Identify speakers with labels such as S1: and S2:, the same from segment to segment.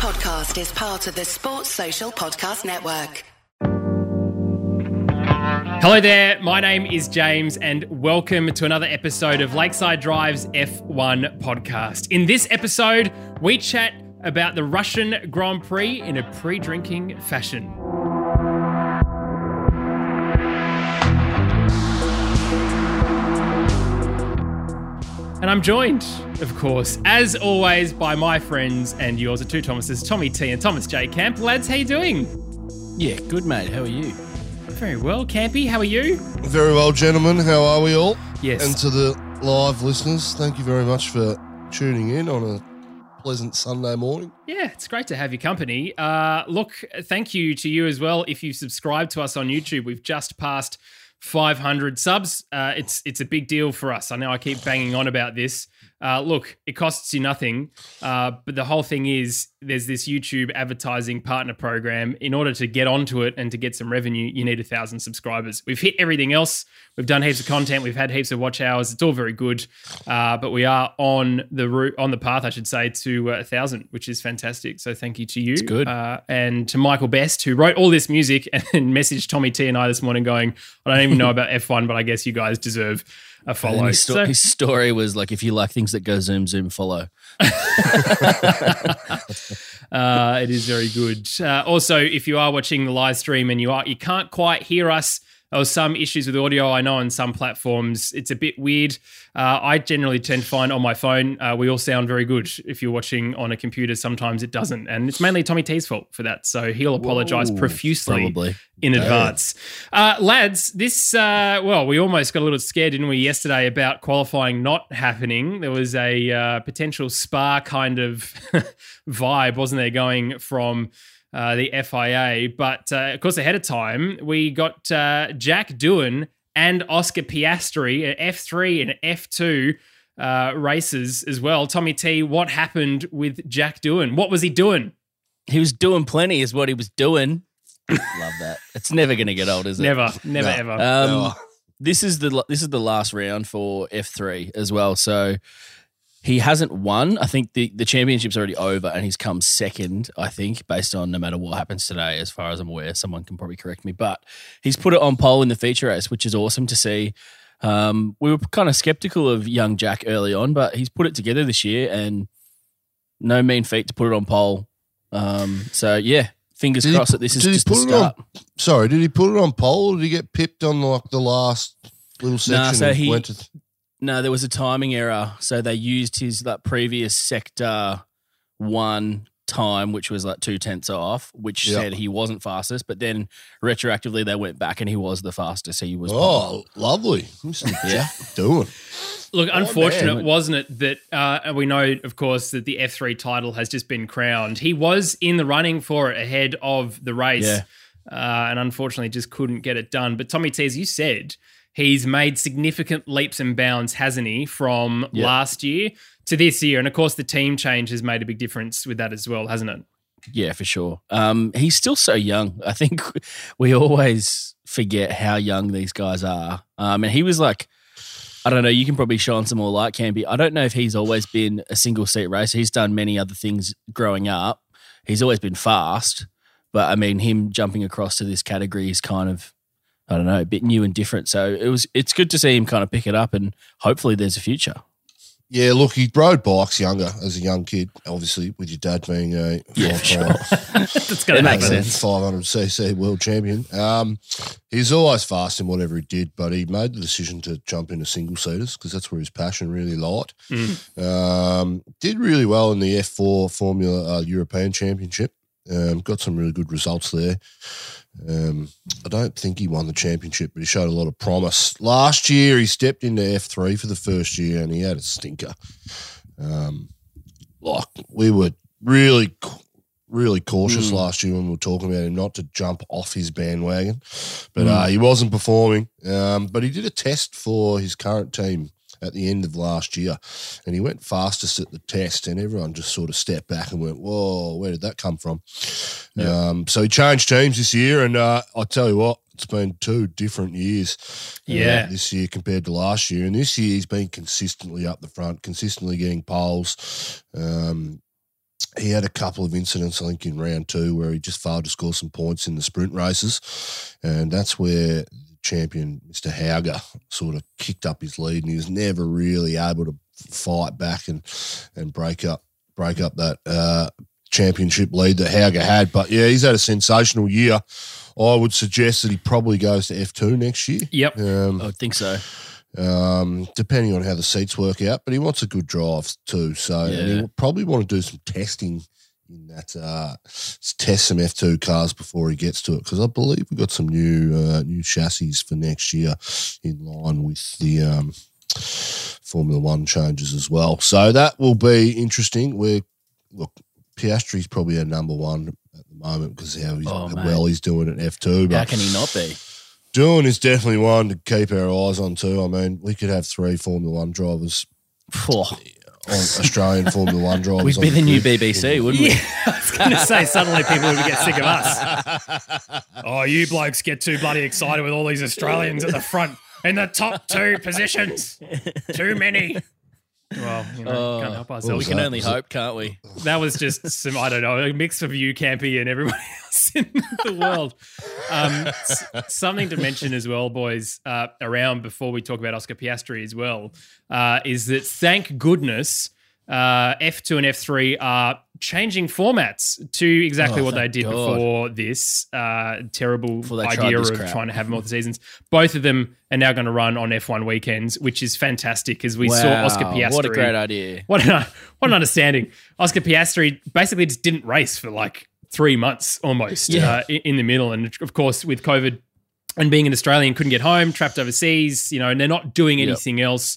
S1: podcast is part of the Sports Social Podcast Network.
S2: Hello there, my name is James, and welcome to another episode of Lakeside Drive's F1 podcast. In this episode, we chat about the Russian Grand Prix in a pre drinking fashion. And I'm joined, of course, as always, by my friends and yours, the two Thomases, Tommy T and Thomas J. Camp. Lads, how you doing?
S3: Yeah, good mate. How are you?
S2: Very well. Campy, how are you?
S4: Very well, gentlemen. How are we all?
S2: Yes.
S4: And to the live listeners, thank you very much for tuning in on a pleasant Sunday morning.
S2: Yeah, it's great to have your company. Uh, look, thank you to you as well. If you've subscribed to us on YouTube, we've just passed 500 subs. Uh, it's it's a big deal for us. I know I keep banging on about this. Uh, look, it costs you nothing, uh, but the whole thing is there's this YouTube advertising partner program. In order to get onto it and to get some revenue, you need a thousand subscribers. We've hit everything else. We've done heaps of content. We've had heaps of watch hours. It's all very good, uh, but we are on the route, on the path, I should say, to uh, a thousand, which is fantastic. So thank you to you,
S3: It's good.
S2: uh, and to Michael Best who wrote all this music and messaged Tommy T and I this morning, going, "I don't even know about F1, but I guess you guys deserve a follow."
S3: his, sto-
S2: So-
S3: his story was like, if you like things that go zoom, zoom, follow.
S2: uh, it is very good. Uh, also, if you are watching the live stream and you are you can't quite hear us, there was some issues with audio. I know on some platforms it's a bit weird. Uh, I generally tend to find on my phone uh, we all sound very good. If you're watching on a computer, sometimes it doesn't, and it's mainly Tommy T's fault for that. So he'll apologise profusely
S3: Probably.
S2: in advance. Uh, lads, this, uh, well, we almost got a little scared, didn't we, yesterday about qualifying not happening? There was a uh, potential spa kind of vibe, wasn't there, going from. Uh, the FIA, but uh, of course, ahead of time, we got uh, Jack Doohan and Oscar Piastri at F3 and F2 uh, races as well. Tommy T, what happened with Jack Doohan? What was he doing?
S3: He was doing plenty, is what he was doing. Love that. It's never going to get old, is it?
S2: Never, never,
S4: No.
S2: ever.
S3: Um,
S4: No.
S3: this is the this is the last round for F three as well. So he hasn't won. I think the the championship's already over, and he's come second. I think based on no matter what happens today, as far as I'm aware, someone can probably correct me, but he's put it on pole in the feature race, which is awesome to see. Um, we were kind of skeptical of young Jack early on, but he's put it together this year, and no mean feat to put it on pole. Um, so yeah, fingers
S4: Did
S3: crossed
S4: pu-
S3: that this is
S4: he
S3: just the
S4: it on-
S3: start.
S4: Sorry, did he put it on pole or did he get pipped on like the last little section?
S3: so he-
S4: went to-
S3: No, there was a timing error. So they used his like previous sector one time, which was like two tenths off, which
S4: Yeah.
S3: said he wasn't fastest. But then retroactively they went back and he was the fastest. He was.
S4: oh, lovely.
S3: Yeah.
S4: Doing.
S2: Look,
S4: Oh,
S2: unfortunate,
S4: man.
S2: wasn't it, that uh, we know, of course, that the F3 title has just been crowned. He was in the running for it ahead of the race,
S3: Yeah.
S2: uh, and unfortunately just couldn't get it done. But Tommy T, as you said, he's made significant leaps and bounds, hasn't he, from
S3: Yeah.
S2: last year to this year? And of course, the team change has made a big difference with that as well, hasn't it?
S3: Yeah, for sure. Um, he's still so young. I think we always forget how young these guys are. Um, and he was like, I don't know. You can probably shine some more light, Campy. I don't know if he's always been a single seat racer. He's done many other things growing up. He's always been fast, but I mean, him jumping across to this category is kind of, I don't know, a bit new and different. So it was. It's good to see him kind of pick it up, and hopefully, there's a future.
S4: Yeah, look, he rode bikes younger as a young kid, obviously, with your dad being a
S3: Yeah,
S4: five-time
S2: That's
S3: gonna
S2: make
S3: sense.
S4: 500cc world champion. Um, he's always fast in whatever he did, but he made the decision to jump into single seaters because that's where his passion really lied.
S2: Mm.
S4: Um, did really well in the F4 Formula uh, European Championship. Um, got some really good results there. Um, I don't think he won the championship, but he showed a lot of promise. Last year, he stepped into F3 for the first year and he had a stinker. Um, like, we were really, really cautious
S3: Mm.
S4: last year when we were talking about him not to jump off his bandwagon, but uh, he wasn't performing. Um, but he did a test for his current team at the end of last year, and he went fastest at the test, and everyone just sort of stepped back and went, "Whoa, where did that come from?" Um, so he changed teams this year, and uh, I tell you what, it's been two different years. uh,
S2: Yeah.
S4: this year compared to last year, and this year he's been consistently up the front, consistently getting poles. Um, he had a couple of incidents, I think, in round two where he just failed to score some points in the sprint races. And that's where champion, Mr. Hauger, sort of kicked up his lead and he was never really able to fight back and, and break up break up that uh, championship lead that Hauger had. But yeah, he's had a sensational year. I would suggest that he probably goes to F2 next year.
S2: Yep.
S4: Um,
S3: I would think so.
S4: um, depending on how the seats work out. But he wants a good drive too. So
S3: Yeah.
S4: he'll probably want to do some testing in that, uh, test some F2 cars before he gets to it. Because I believe we've got some new uh, new chassis for next year in line with the um, Formula One changes as well. So that will be interesting. We're, look, Piastri's probably our number one at the moment because how he's,
S3: Oh, mate.
S4: well he's doing at F2. But
S3: How can he not be?
S4: Doohan is definitely one to keep our eyes on too. I mean, we could have three Formula One drivers,
S3: Phew.
S4: On Australian Formula One drivers.
S3: We'd
S4: on
S3: be the new
S4: grid.
S3: BBC, wouldn't we?
S2: Yeah, I was going to say suddenly people would get sick of us. Oh, you blokes get too bloody excited with all these Australians at the front in the top two positions. Too many. Well, you know,
S3: Oh,
S2: can't help
S3: we
S2: ourselves.
S4: was
S3: can
S4: that?
S3: only
S4: Was it-
S3: hope, can't we?
S2: That was just some, I don't know, a mix of you, Campy, and everybody else in the world. Um, s- something to mention as well, boys, uh, around before we talk about Oscar Piastri as well, uh, is that thank goodness uh, F2 and F3 are changing formats to exactly
S3: Oh,
S2: what they did
S3: God.
S2: before this uh, terrible
S3: Before they tried
S2: idea of
S3: crap.
S2: trying to have multi seasons. Both of them are now going to run on F1 weekends, which is fantastic because we saw Oscar Piastri.
S3: What a great idea.
S2: What an, what an understanding. Oscar Piastri basically just didn't race for like three months almost
S3: Yeah.
S2: uh, in, in the middle. And of course, with COVID and being an Australian, couldn't get home, trapped overseas, you know, and they're not doing
S3: Yep.
S2: anything else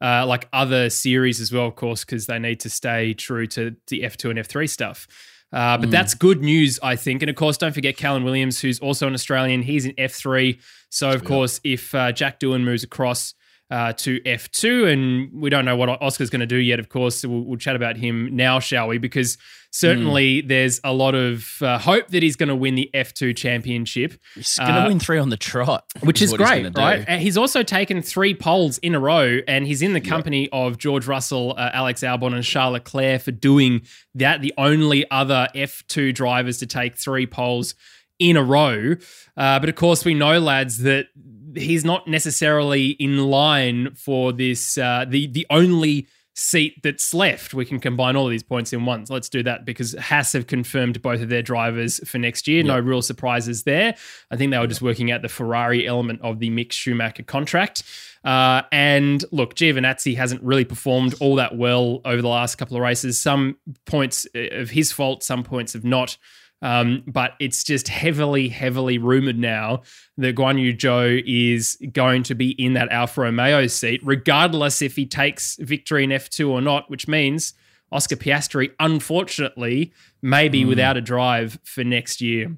S2: uh, like other series as well, of course, because they need to stay true to the F2 and F3 stuff. Uh, but that's good news, I think. And of course, don't forget Calan Williams, who's also an Australian. He's in F3. So, of course, if uh, Jack Doohan moves across uh, to F2, and we don't know what Oscar's going to do yet, of course, so we'll, we'll chat about him now, shall we? Because certainly there's a lot of uh, hope that he's going to win the F2 championship
S3: He's going to
S2: Uh,
S3: win three on the trot,
S2: which is
S3: he's
S2: great, right? And he's also taken three poles in a row, and he's in the company of George Russell, uh, Alex Albon, and Charles Leclerc for doing that. The only other F2 drivers to take three poles in a row. Uh, but of course, we know, lads, that he's not necessarily in line for this. Uh, the the only seat that's left. We can combine all of these points in one. So let's do that because Haas have confirmed both of their drivers for next year. No real surprises there. I think they were just working out the Ferrari element of the Mick Schumacher contract. Uh, and look, Giovinazzi hasn't really performed all that well over the last couple of races. Some points uh, of his fault, some points of not. Um, but it's just heavily, heavily rumored now that Guan Yu Zhou is going to be in that Alfa Romeo seat, regardless if he takes victory in F2 or not, which means Oscar Piastri, unfortunately, may be without a drive for next year.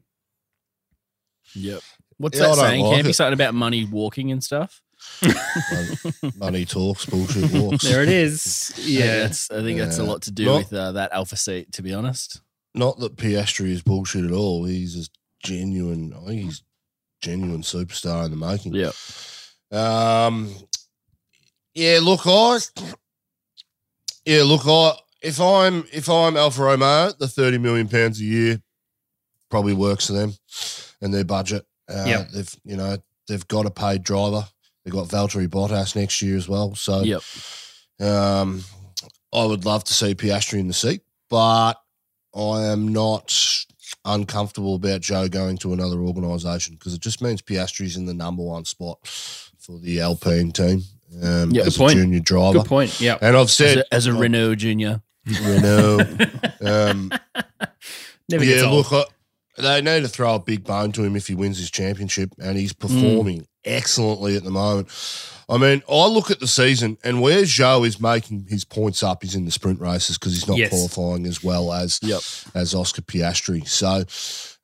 S3: Yep. What's
S4: Yeah,
S3: that saying?
S4: like
S3: Can be something about money walking and stuff?
S4: Money talks, bullshit walks.
S2: There it is.
S3: I think
S2: Yeah.
S3: I think that's a lot to do
S4: Not-
S3: with uh, that alpha seat, to be honest.
S4: Not that Piastri is bullshit at all. He's a genuine. I think he's genuine superstar in the making.
S3: Yep.
S4: Um, yeah, look, I, yeah, look, I, if I'm if I'm Alfa Romeo, the thirty million pounds a year probably works for them and their budget. Uh,
S2: Yep.
S4: they've you know they've got a paid driver. They've got Valtteri Bottas next year as well. So
S3: Yep.
S4: um, I would love to see Piastri in the seat, but I am not uncomfortable about Zhou going to another organisation because it just means Piastri's in the number one spot for the Alpine team um,
S3: Yeah,
S4: as
S2: good point.
S4: a junior driver.
S2: Good point. Yeah.
S4: And I've
S3: As
S4: said
S3: a, as a Renault junior.
S4: Renault. um,
S2: Never gets
S4: yeah,
S2: old.
S4: look, I, they need to throw a big bone to him if he wins his championship, and he's performing excellently at the moment. I mean, I look at the season, and where Zhou is making his points up is in the sprint races because he's not
S2: Yes.
S4: qualifying as well as
S3: Yep.
S4: as Oscar Piastri. So,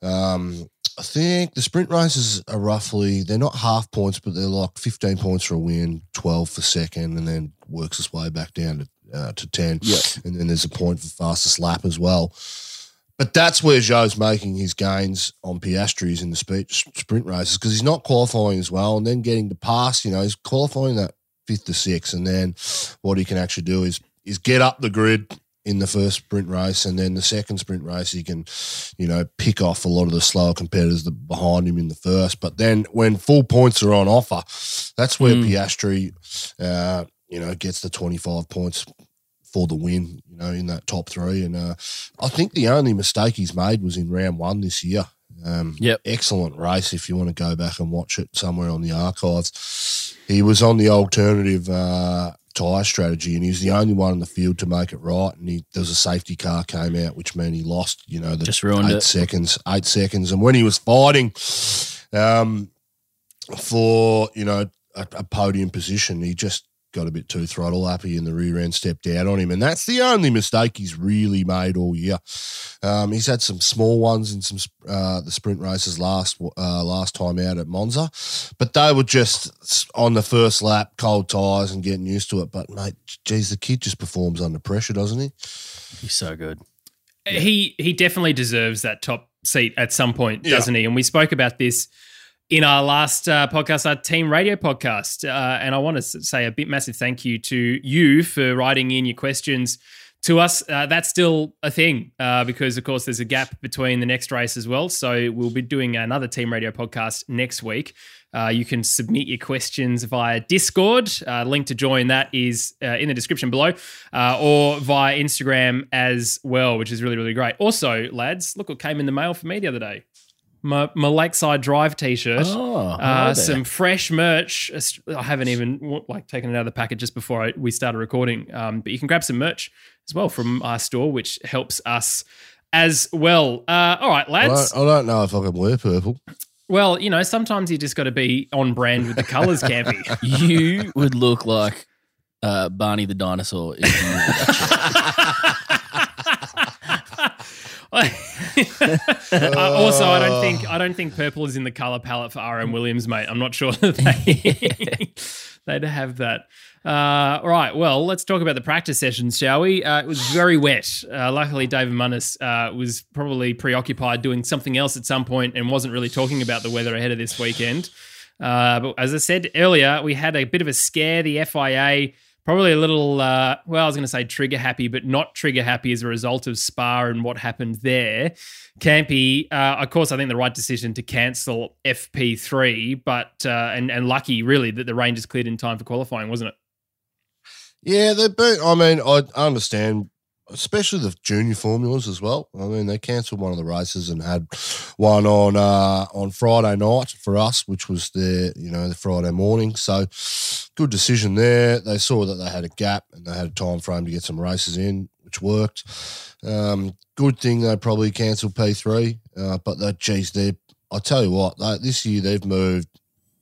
S4: um, I think the sprint races are roughly they're not half points, but they're like fifteen points for a win, twelve for second, and then works its way back down to uh, to ten.
S3: Yep.
S4: and then there's a point for fastest lap as well. But that's where Zhou's making his gains on Piastri's in the speech, sprint races because he's not qualifying as well, and then getting to pass. You know, he's qualifying that fifth to sixth, and then what he can actually do is is get up the grid in the first sprint race, and then the second sprint race, he can, you know, pick off a lot of the slower competitors that behind him in the first. But then when full points are on offer, that's where
S3: Mm.
S4: Piastri, uh, you know, gets the 25 points for the win, you know, in that top three. And uh, I think the only mistake he's made was in round one this year. Um,
S3: Yep.
S4: Excellent race if you want to go back and watch it somewhere on the archives. He was on the alternative uh, tyre strategy and he was the only one in the field to make it right. And he, there was a safety car came out, which meant he lost, you know, the
S3: Just ruined
S4: eight
S3: it.
S4: seconds, eight seconds. And when he was fighting um, for, you know, a, a podium position, he just got a bit too throttle happy and the rear end stepped out on him. And that's the only mistake he's really made all year. Um, he's had some small ones in some uh, the sprint races last uh, last time out at Monza, but they were just on the first lap, cold tyres and getting used to it. But mate, geez, the kid just performs under pressure, doesn't he?
S3: He's so good.
S2: He he definitely deserves that top seat at some point,
S4: Yeah.
S2: doesn't he? And we spoke about this in our last uh, podcast, our team radio podcast. Uh, and I want to say a bit massive thank you to you for writing in your questions to us. Uh, that's still a thing uh, because, of course, there's a gap between the next race as well. So we'll be doing another team radio podcast next week. Uh, you can submit your questions via Discord. Uh, link to join that is in the description below, or via Instagram as well, which is really, really great. Also, lads, look what came in the mail for me the other day. My, my Lakeside Drive T-shirt,
S3: Oh,
S2: uh, some fresh merch. I haven't even like taken it out of the packet just before I, we started recording. Um, but you can grab some merch as well from our store, which helps us as well. Uh, all right,
S4: I
S2: lads.
S4: don't, I don't know if I can wear purple.
S2: Well, you know, sometimes you just got to be on brand with the colors, Campy.
S3: you would look like uh, Barney the dinosaur. If you wore that
S2: Uh, also, I don't think I don't think purple is in the color palette for RM Williams, mate. I'm not sure they they'd have that. Uh, all right, well, let's talk about the practice sessions, shall we? Uh, it was very wet. Uh, luckily, David Munnis uh, was probably preoccupied doing something else at some point and wasn't really talking about the weather ahead of this weekend. Uh, but as I said earlier, we had a bit of a scare. The FIA probably a little, uh, well, I was going to say trigger happy, but not trigger happy as a result of Spa and what happened there. Campy, uh, of course, I think the right decision to cancel FP3, but uh, and and lucky really that the range is cleared in time for qualifying, wasn't it?
S4: Yeah, they've been. I mean, I understand, especially the junior formulas as well. I mean, they cancelled one of the races and had one on uh, on Friday night for us, which was the you know the Friday morning. So, good decision there. They saw that they had a gap and they had a time frame to get some races in, which worked. Um, good thing they probably cancelled P three, uh, but that geez, they. I tell you what, they, this year they've moved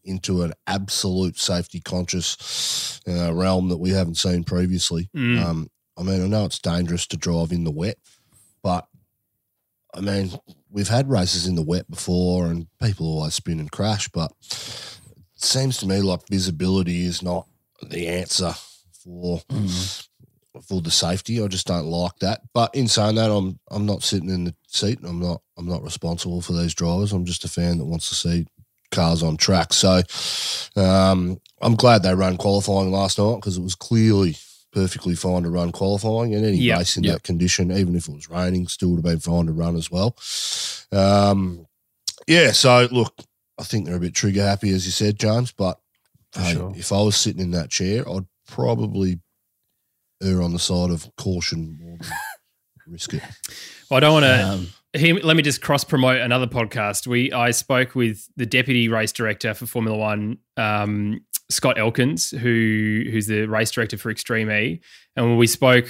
S4: into an absolute safety conscious uh, realm that we haven't seen previously.
S2: Mm.
S4: Um, I mean, I know it's dangerous to drive in the wet, but I mean, we've had races in the wet before and people always spin and crash, but it seems to me like visibility is not the answer for for the safety. I just don't like that. But in saying that, I'm I'm not sitting in the seat. I'm not I'm not responsible for these drivers. I'm just a fan that wants to see cars on track. So um, I'm glad they ran qualifying last night because it was clearly perfectly fine to run qualifying and any
S2: Yep,
S4: race in
S3: yep.
S4: that condition, even if it was raining, still would have been fine to run as well. Um, yeah, so look, I think they're a bit trigger happy, as you said, James. But
S3: For
S4: hey,
S3: sure.
S4: if I was sitting in that chair, I'd probably err on the side of caution more than risk it.
S2: Well, I don't want to.
S3: Um,
S2: Here, let me just cross promote another podcast. We I spoke with the deputy race director for Formula One, um, Scott Elkins, who who's the race director for Extreme E, and when we spoke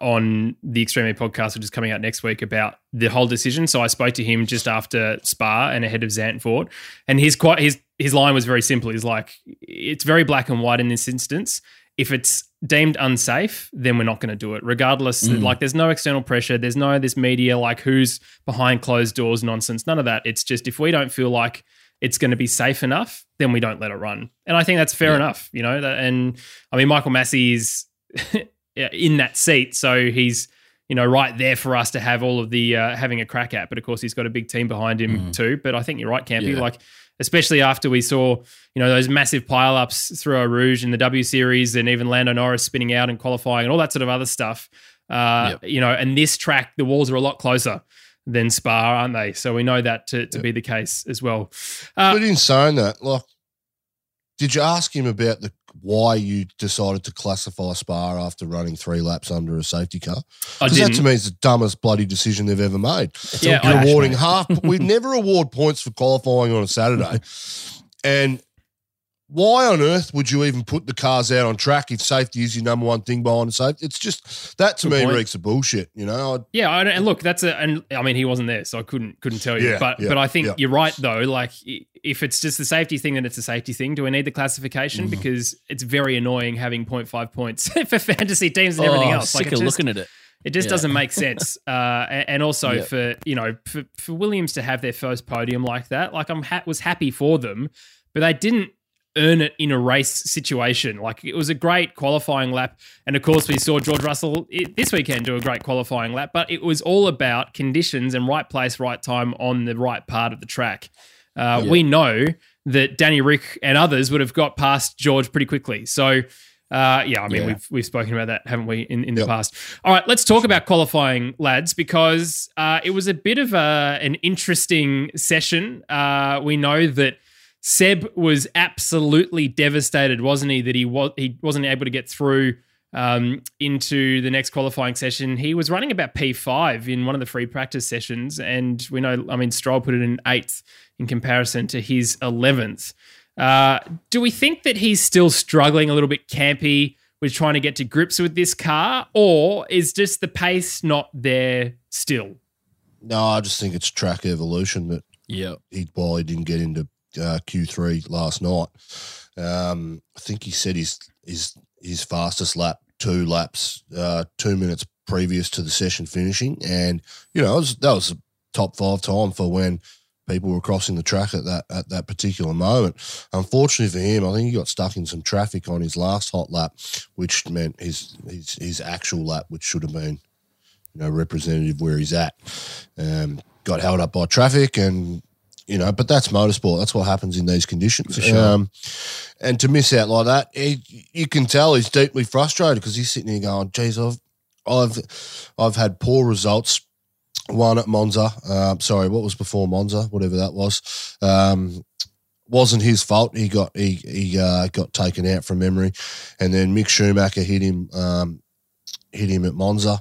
S2: on the Extreme E podcast, which is coming out next week, about the whole decision. So I spoke to him just after Spa and ahead of Zandvoort, and his quite his his line was very simple. He's like, it's very black and white in this instance. If it's deemed unsafe, then we're not going to do it, regardless.
S3: Mm.
S2: Like, there's no external pressure. There's no this media like who's behind closed doors nonsense. None of that. It's just if we don't feel like it's going to be safe enough, then we don't let it run. And I think that's fair
S3: Yeah.
S2: enough, you know. That, and I mean, Michael Masi is in that seat, so he's you know right there for us to have all of the uh, having a crack at. But of course, he's got a big team behind him
S3: Mhm.
S2: too. But I think you're right, Campy.
S3: Yeah.
S2: Like especially after we saw you know those massive pileups through Eau Rouge in the W Series, and even Lando Norris spinning out and qualifying and all that sort of other stuff. Uh,
S3: Yep.
S2: You know, and this track, the walls are a lot closer than Spa, aren't they? So we know that to, to be the case as well. Uh,
S4: but in saying that, like, did you ask him about the why you decided to classify Spa after running three laps under a safety car?
S2: I
S4: Because that to me is the dumbest bloody decision they've ever made.
S2: Yeah,
S4: You're
S2: I-
S4: awarding half. We never award points for qualifying on a Saturday, and why on earth would you even put the cars out on track if safety is your number one thing behind the safety? It's just that to
S2: Good
S4: me
S2: point.
S4: reeks of bullshit. You know, I,
S2: Yeah, I don't, and look, that's a, and I mean, he wasn't there, so I couldn't couldn't tell you.
S4: Yeah,
S2: but
S4: yeah,
S2: but I think
S4: yeah.
S2: you're right though. Like, if it's just the safety thing, then it's a safety thing. Do we need the classification?
S4: Mm.
S2: Because it's very annoying having 0.5 points for fantasy teams and everything
S3: Oh,
S2: else.
S3: Sick
S2: it
S3: of
S2: just-
S3: looking at it.
S2: It just
S3: Yeah.
S2: doesn't make sense. Uh, and also
S3: Yeah.
S2: for you know for, for Williams to have their first podium like that, like I'm ha- was happy for them, but they didn't earn it in a race situation. Like it was a great qualifying lap, and of course we saw George Russell i- this weekend do a great qualifying lap. But it was all about conditions and right place, right time on the right part of the track. Uh,
S3: Yeah.
S2: We know that Danny Ric and others would have got past George pretty quickly. So. Uh, yeah, I mean
S3: Yeah.
S2: we've we've spoken about that, haven't we, in, in the
S4: Yep.
S2: past? All right, let's talk about qualifying, lads, because uh, it was a bit of a, an interesting session. Uh, we know that Seb was absolutely devastated, wasn't he? That he was he wasn't able to get through um, into the next qualifying session. He was running about P five in one of the free practice sessions, and we know, I mean, Stroll put it in eighth in comparison to his eleventh. Uh, do we think that he's still struggling a little bit campy with trying to get to grips with this car, or is just the pace not there still?
S4: no, I just think it's track evolution that
S3: Yeah.
S4: he while he didn't get into uh, Q3 last night. Um, I think he said his his his fastest lap two laps, uh, two minutes previous to the session finishing, and you know was, that was a top five time for when people were crossing the track at that at that particular moment. Unfortunately for him, I think he got stuck in some traffic on his last hot lap, which meant his his his actual lap, which should have been you know representative where he's at, um, got held up by traffic and you know, but that's motorsport. That's what happens in these conditions.
S3: sure.
S4: Um, and to miss out like that, he, you can tell he's deeply frustrated because he's sitting here going, "Geez, I've, I've, I've had poor results. One at Monza. Um, sorry, what was before Monza? Whatever that was. Um, wasn't his fault. He got he he uh, got taken out from memory, and then Mick Schumacher hit him um, hit him at Monza,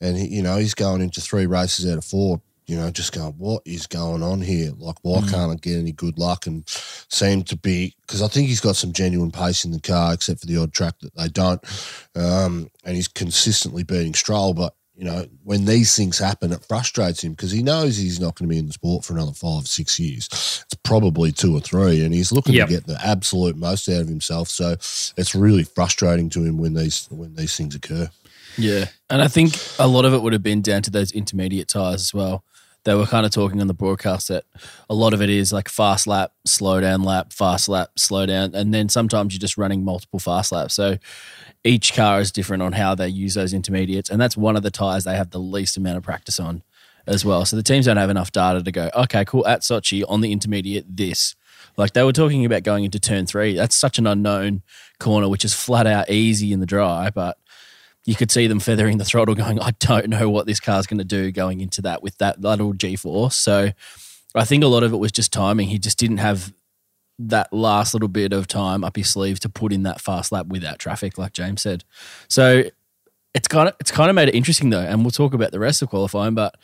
S4: and he, you know he's going into three races out of four. You know, just going, what is going on here? Like, why can't I get any good luck? And seem to be because I think he's got some genuine pace in the car, except for the odd track that they don't. Um, and he's consistently beating Stroll, but you know, when these things happen, it frustrates him because he knows he's not going to be in the sport for another five, six years. It's probably two or three, and he's looking
S2: Yep.
S4: to get the absolute most out of himself. So it's really frustrating to him when these when these things occur.
S3: Yeah. And I think a lot of it would have been down to those intermediate tires as well. They were kind of talking on the broadcast that a lot of it is like fast lap, slow down lap, fast lap, slow down. And then sometimes you're just running multiple fast laps. So each car is different on how they use those intermediates. And that's one of the tires they have the least amount of practice on as well. So the teams don't have enough data to go, okay, cool, at Sochi on the intermediate, this. Like they were talking about going into turn three. That's such an unknown corner, which is flat out easy in the dry, but you could see them feathering the throttle, going, I don't know what this car's going to do going into that with that little G force. So I think a lot of it was just timing. He just didn't have that last little bit of time up his sleeve to put in that fast lap without traffic, like James said. So it's kind of it's kind of made it interesting though, and we'll talk about the rest of qualifying, but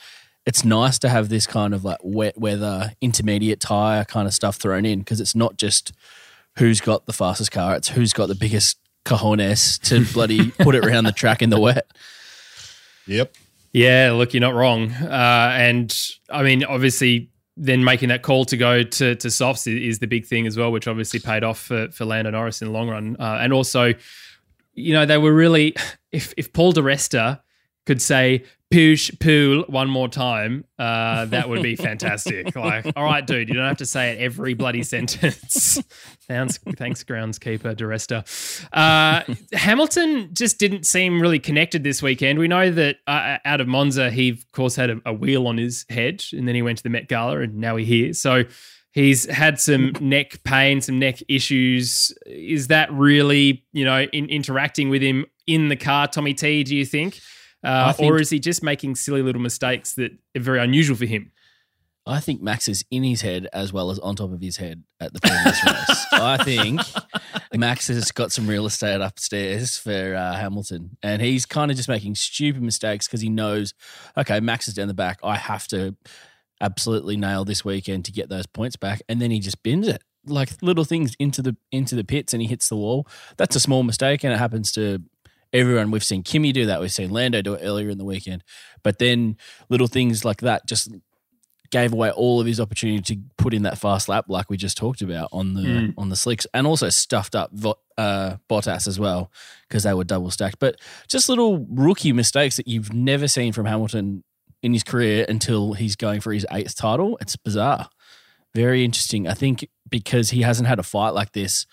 S3: it's nice to have this kind of like wet weather, intermediate tire kind of stuff thrown in because it's not just who's got the fastest car, it's who's got the biggest cojones to bloody put it around the track in the wet.
S4: Yep.
S2: Yeah, look, you're not wrong. Uh, and I mean, obviously, then making that call to go to to softs is, is the big thing as well, which obviously paid off for, for Lando Norris in the long run. Uh, and also, you know, they were really if if Paul di Resta could say "poosh pool" one more time, uh, that would be fantastic. like, all right, dude, you don't have to say it every bloody sentence. Thanks, thanks, groundskeeper di Resta. Uh, Hamilton just didn't seem really connected this weekend. We know that uh, out of Monza, he of course had a, a wheel on his head, and then he went to the Met Gala, and now he's here. So he's had some neck pain, some neck issues. Is that really, you know, in, interacting with him in the car, Tommy T? Do you think? Uh,
S3: think-
S2: or is he just making silly little mistakes that are very unusual for him?
S3: I think Max is in his head as well as on top of his head at the previous race. I think Max has got some real estate upstairs for uh, Hamilton, and he's kind of just making stupid mistakes because he knows, okay, Max is down the back. I have to absolutely nail this weekend to get those points back, and then he just bins it like little things into the into the pits, and he hits the wall. That's a small mistake, and it happens to everyone. We've seen Kimi do that. We've seen Lando do it earlier in the weekend, but then little things like that just gave away all of his opportunity to put in that fast lap, like we just talked about on the
S2: Mm.
S3: on the slicks, and also stuffed up uh, Bottas as well because they were double stacked. But just little rookie mistakes that you've never seen from Hamilton in his career until he's going for his eighth title. It's bizarre, very interesting. I think because he hasn't had a fight like this.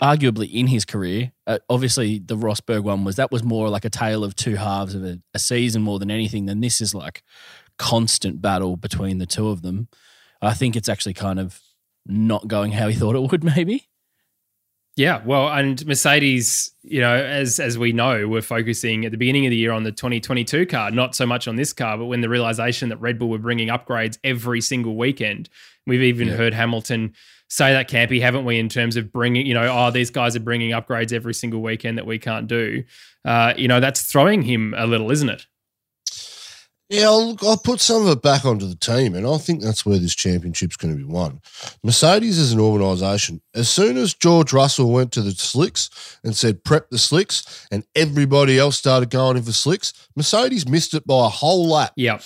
S3: Arguably in his career, uh, obviously the Rosberg one was that was more like a tale of two halves of a, a season more than anything. Than this is like constant battle between the two of them. I think it's actually kind of not going how he thought it would, maybe.
S2: Yeah, well, and Mercedes, you know, as as we know, we're focusing at the beginning of the year on the 2022 car, not so much on this car, but when the realization that Red Bull were bringing upgrades every single weekend. We've even
S4: Yeah.
S2: heard Hamilton say that, Campy, haven't we? In terms of bringing, you know, oh, these guys are bringing upgrades every single weekend that we can't do. Uh, you know, that's throwing him a little, isn't it?
S4: Yeah, I'll, I'll put some of it back onto the team, and I think that's where this championship's going to be won. Mercedes as an organisation, as soon as George Russell went to the slicks and said prep the slicks, and everybody else started going in for slicks, Mercedes missed it by a whole lap.
S2: Yeah.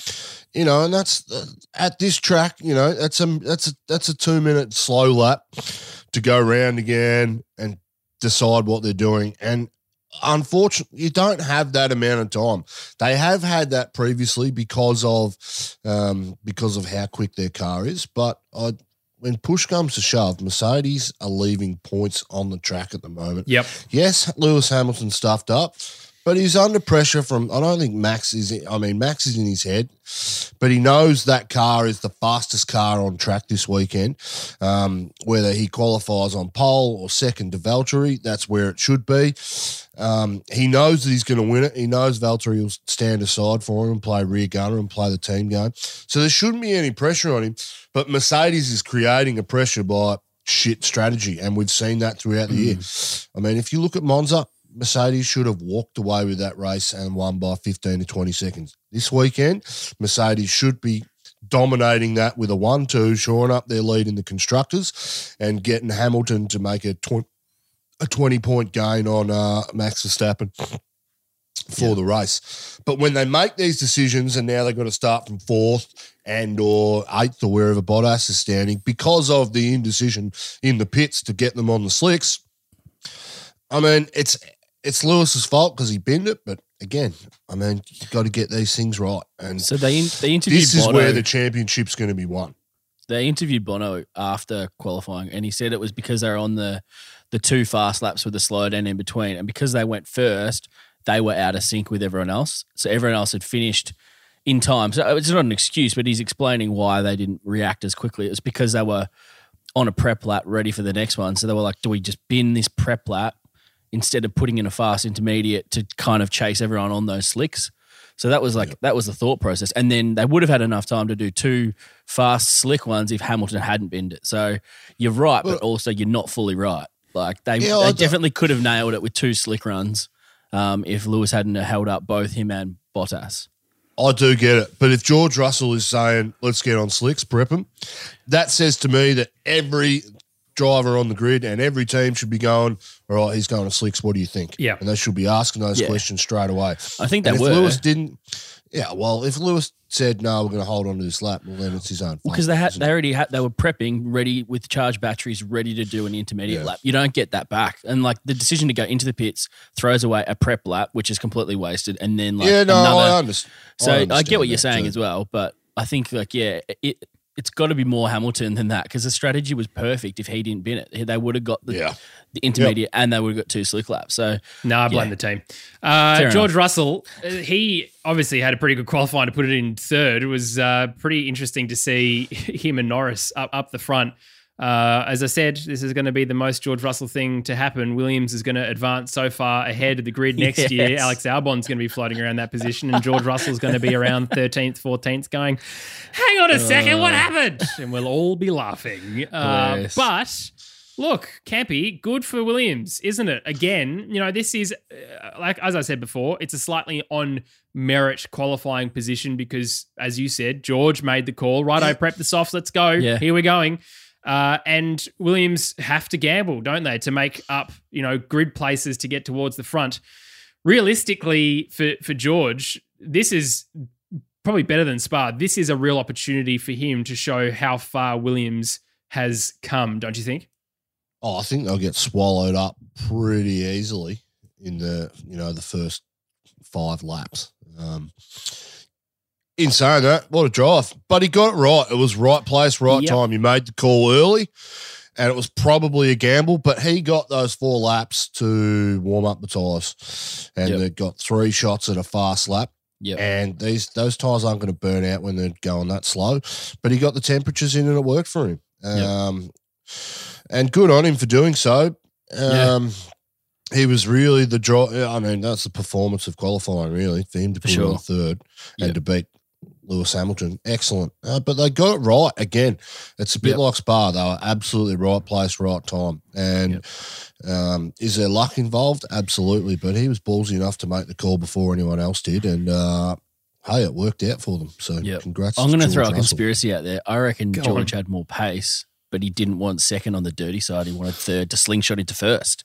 S4: You know, and that's uh, at this track. You know, that's a that's a that's a two minute slow lap to go round again and decide what they're doing. And unfortunately, you don't have that amount of time. They have had that previously because of um, because of how quick their car is. But I, when push comes to shove, Mercedes are leaving points on the track at the moment.
S2: Yep.
S4: Yes, Lewis Hamilton stuffed up, but he's under pressure from. I don't think Max is. I mean, Max is in his head, but he knows that car is the fastest car on track this weekend. Um, whether he qualifies on pole or second to Valtteri, that's where it should be. Um, he knows that he's going to win it. He knows Valtteri will stand aside for him and play rear gunner and play the team game. So there shouldn't be any pressure on him. But Mercedes is creating a pressure by shit strategy, and we've seen that throughout the year. I mean, if you look at Monza, Mercedes should have walked away with that race and won by 15 to 20 seconds. This weekend, Mercedes should be dominating that with a 1 2, shoring up their lead in the constructors and getting Hamilton to make a, tw- a 20 point gain on uh, Max Verstappen for the race. But when they make these decisions and now they've got to start from fourth and or eighth or wherever Bottas is standing because of the indecision in the pits to get them on the slicks, I mean, it's it's Lewis's fault because he binned it, but again, I mean, you've got to get these things right. And
S3: So they in, they interviewed
S4: this is
S3: Bono.
S4: where the championship's going to be won.
S3: they interviewed Bono after qualifying, and he said it was because they were on the the two fast laps with the slow down in between, and because they went first, they were out of sync with everyone else. So everyone else had finished in time. So uh, it's not an excuse, but he's explaining why they didn't react as quickly. It's because they were on a prep lap, ready for the next one. So they were like, "Do we just bin this prep lap instead of putting in a fast intermediate to kind of chase everyone on those slicks?" So that was like that was the thought process, and then they would have had enough time to do two fast slick ones if Hamilton hadn't binned it. So you're right, but also you're not fully right. Like they,
S4: Yeah,
S3: they definitely could have nailed it with two slick runs um, if Lewis hadn't held up both him and Bottas.
S4: I do get it. But if George Russell is saying, let's get on slicks, prep them, that says to me that every driver on the grid and every team should be going, all right, he's going to slicks. What do you think?
S2: Yeah.
S4: And they should be asking those
S3: Yeah.
S4: questions straight away.
S3: I think
S4: And
S3: they
S4: if
S3: were
S4: Lewis didn't, yeah, well, if Lewis said, no, we're going to hold on to this lap, well, then it's his own fault.
S3: because they had they already had they were prepping ready with charged batteries ready to do an intermediate
S4: Yeah.
S3: lap. You don't get that back, and like the decision to go into the pits throws away a prep lap, which is completely wasted, and then like
S4: yeah, no,
S3: another.
S4: I understand.
S3: so I,
S4: understand
S3: get what you're saying
S4: too.
S3: as well, but I think like yeah, it it's got to be more Hamilton than that because the strategy was perfect. If he didn't bin it, they would have got the,
S4: Yeah.
S3: the intermediate and they would have got two slick laps. So
S2: No, I blame
S3: Yeah.
S2: the team. Uh,
S3: Fair
S2: George Russell, uh, he obviously had a pretty good qualifying to put it in third. It was uh, pretty interesting to see him and Norris up, up the front. Uh, as I said, this is going to be the most George Russell thing to happen. Williams is going to advance so far ahead of the grid next year.
S3: Yes.
S2: Alex Albon's going to be floating around that position, and George Russell's going to be around 13th, 14th, going, hang on a second, what happened? And we'll all be laughing. Uh, but look, Campy, good for Williams, isn't it? Again, you know, this is, uh, like, as I said before, it's a slightly on merit qualifying position because, as you said, George made the call. Right, I prepped the softs, let's go.
S3: Yeah.
S2: Here we're going. Uh, and Williams have to gamble, don't they, to make up, you know, grid places to get towards the front. Realistically, for for George, this is probably better than Spa. This is a real opportunity for him to show how far Williams has come, don't you think?
S4: Oh, I think they'll get swallowed up pretty easily in the you know the first five laps. Um, in saying that, what a drive! But he got it right. It was right place, right
S2: Yep.
S4: time. He made the call early, and it was probably a gamble. But he got those four laps to warm up the tyres, and
S3: Yep.
S4: they got three shots at a fast lap.
S3: Yep.
S4: And these those tires aren't going to burn out when they're going that slow. But he got the temperatures in and it worked for him. Um, and good on him for doing so.
S3: Yeah.
S4: Um, He was really the draw. I mean, that's the performance of qualifying, really, for him to put it on
S3: sure.
S4: third and
S3: Yep.
S4: to beat Lewis Hamilton. Excellent. Uh, but they got it right again. It's a bit
S3: Yep.
S4: like Spa. They were absolutely right place, right time. And um, is there luck involved? Absolutely. But he was ballsy enough to make the call before anyone else did. And uh, hey, it worked out for them. So
S3: Yep.
S4: congrats.
S3: I'm going to throw a conspiracy out there. I reckon
S2: Go
S3: George
S2: on.
S3: had more pace, but he didn't want second on the dirty side. He wanted third to slingshot into first.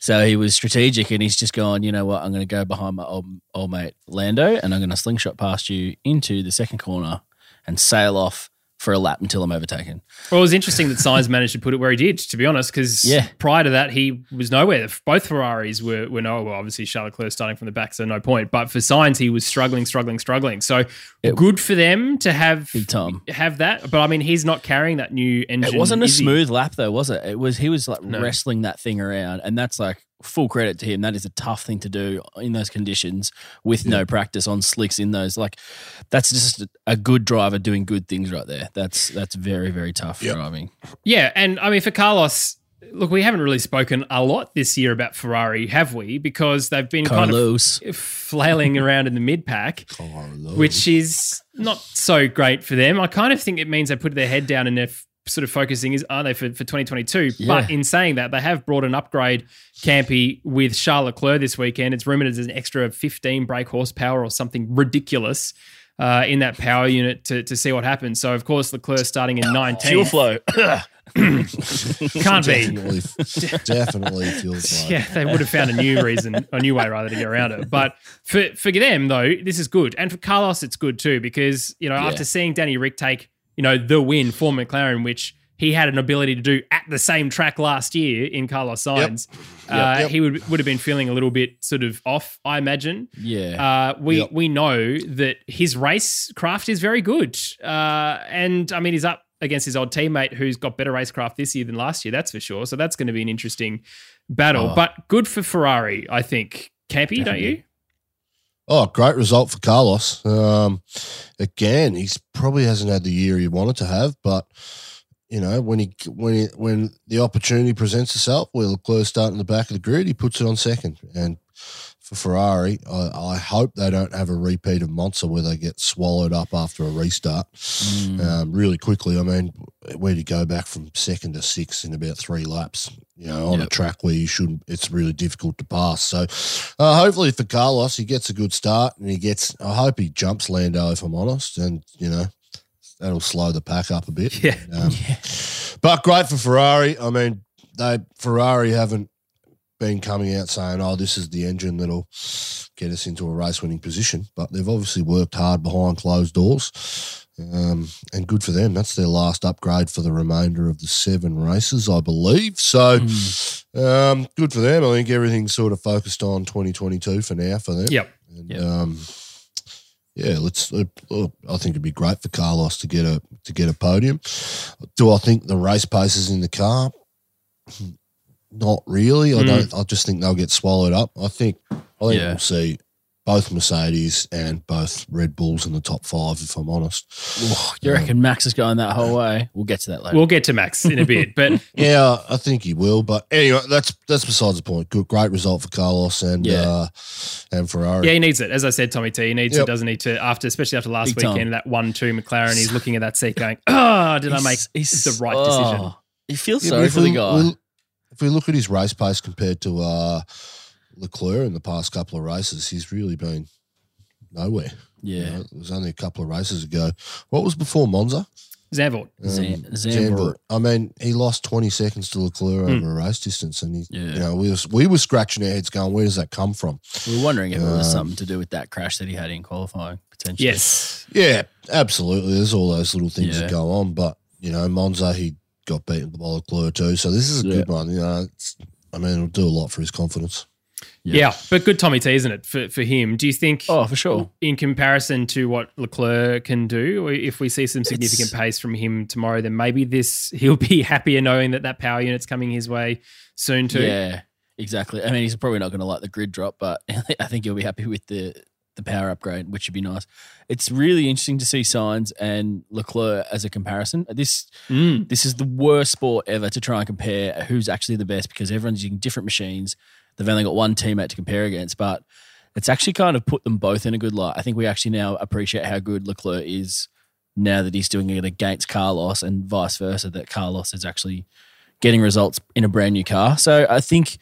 S3: So he was strategic and he's just gone, you know what? I'm going to go behind my old, old mate Lando and I'm going to slingshot past you into the second corner and sail off for a lap until I'm overtaken.
S2: Well, it was interesting that Sainz managed to put it where he did, to be honest, because
S3: Yeah.
S2: prior to that, he was nowhere. Both Ferraris were, were no, well, obviously Charles Leclerc starting from the back, so no point. But for Sainz, he was struggling, struggling, struggling. So
S3: It-
S2: good for them to have have that. But I mean, he's not carrying that new engine.
S3: It wasn't a
S2: is he?
S3: smooth lap though, was it? It was he was like
S2: No.
S3: wrestling that thing around, and that's like full credit to him. That is a tough thing to do in those conditions with no practice on slicks in those. Like that's just a good driver doing good things right there. That's that's very very tough
S4: Yep.
S3: driving.
S2: Yeah, and I mean for Carlos, look, we haven't really spoken a lot this year about Ferrari, have we? Because they've been
S3: Carlos.
S2: kind of flailing around in the mid pack. Which is not so great for them. I kind of think it means they put their head down and they're f- sort of focusing is are they for, for 2022? But in saying that, they have brought an upgrade Campy with Charles Leclerc this weekend. It's rumored as an extra 15 brake horsepower or something ridiculous. Uh, in that power unit to, to see what happens. So, of course, Leclerc starting in 19.
S3: Fuel flow.
S2: Can't be.
S4: Definitely, definitely feels like.
S2: Yeah, they would have found a new reason, a new way rather to get around it. But for for them though, this is good, and for Carlos, it's good too because you know
S3: Yeah.
S2: after seeing Danny Ric take you know the win for McLaren, which he had an ability to do at the same track last year in Carlos Sainz, uh,
S4: Yep.
S2: he would would have been feeling a little bit sort of off, I imagine.
S3: yeah.
S2: Uh, we
S4: Yep.
S2: we know that his race craft is very good, uh, and I mean he's up against his old teammate who's got better racecraft this year than last year. That's for sure. So that's going to be an interesting battle.
S3: Oh.
S2: But good for Ferrari, I think. Campy, don't you?
S4: Oh, great result for Carlos. Um, again, he's probably hasn't had the year he wanted to have, but you know when he when he, when the opportunity presents itself, where Leclerc starting the back of the grid, he puts it on second. And for Ferrari, I, I hope they don't have a repeat of Monza where they get swallowed up after a restart
S3: Mm.
S4: um, really quickly. I mean, where do you go back from second to sixth in about three laps? You know, on a track where you shouldn't, it's really difficult to pass. So, uh, hopefully for Carlos, he gets a good start and he gets. I hope he jumps Lando, if I'm honest, and you know that'll slow the pack up a bit.
S2: Yeah.
S4: Um, But great for Ferrari. I mean, they Ferrari haven't been coming out saying, "Oh, this is the engine that'll get us into a race-winning position," but they've obviously worked hard behind closed doors, um, and good for them. That's their last upgrade for the remainder of the seven races, I believe. So, um, good for them. I think everything's sort of focused on 2022 for now for them.
S2: Yep.
S4: And,
S3: Yep.
S4: um, yeah, let's. Uh, I think it'd be great for Carlos to get a to get a podium. Do I think the race pace is in the car? Not really. I
S2: Mm.
S4: don't. I just think they'll get swallowed up. I think. I think
S3: Yeah.
S4: we'll see both Mercedes and both Red Bulls in the top five, if I'm honest.
S3: you reckon Max is going that whole way? We'll get to that later.
S2: We'll get to Max in a bit, but
S4: Yeah, I think he will. But anyway, that's that's besides the point. Good, great result for Carlos and
S3: Yeah.
S4: uh, and Ferrari.
S2: yeah, he needs it. As I said, Tommy T, he needs
S4: Yep.
S2: it, doesn't need To after, especially after last
S3: Big time.
S2: weekend, that one-two McLaren, he's looking at that seat, going, "Oh, did I make
S3: He's-
S2: the right
S3: oh,
S2: decision?"
S3: He feels
S4: Yeah,
S3: sorry for the
S4: we-
S3: guy.
S4: If we look at his race pace compared to uh, Leclerc in the past couple of races, he's really been nowhere. You
S3: yeah.
S4: know, it was only a couple of races ago. What was before Monza?
S2: Zandvoort.
S3: Zan-
S4: Um. I mean, he lost 20 seconds to Leclerc
S2: Hmm.
S4: over a race distance. And, he,
S3: Yeah.
S4: you know, we, was, we were scratching our heads going, where does that come from?
S3: We were wondering if it was
S4: Um,
S3: something to do with that crash that he had in qualifying, potentially.
S2: Yes.
S4: Yeah, absolutely. There's all those little things
S3: Yeah.
S4: that go on. But, you know, Monza, he got beaten by Leclerc too. So this is a
S3: Yeah.
S4: good one. You know, it's, I mean, it'll do a lot for his confidence.
S3: Yeah.
S2: Yeah. but good Tommy T, isn't it, for, for him? Do you think,
S3: Oh, for sure.
S2: in comparison to what Leclerc can do, if we see some significant
S3: It's-
S2: pace from him tomorrow, then maybe this he'll be happier knowing that that power unit's coming his way soon too.
S3: Yeah, exactly. I mean, he's probably not going to like the grid drop, but I think he'll be happy with the the power upgrade, which would be nice. It's really interesting to see Sainz and Leclerc as a comparison. This
S2: Mm.
S3: this is the worst sport ever to try and compare who's actually the best because everyone's using different machines. They've only got one teammate to compare against, but it's actually kind of put them both in a good light. I think we actually now appreciate how good Leclerc is now that he's doing it against Carlos and vice versa, that Carlos is actually getting results in a brand new car. So I think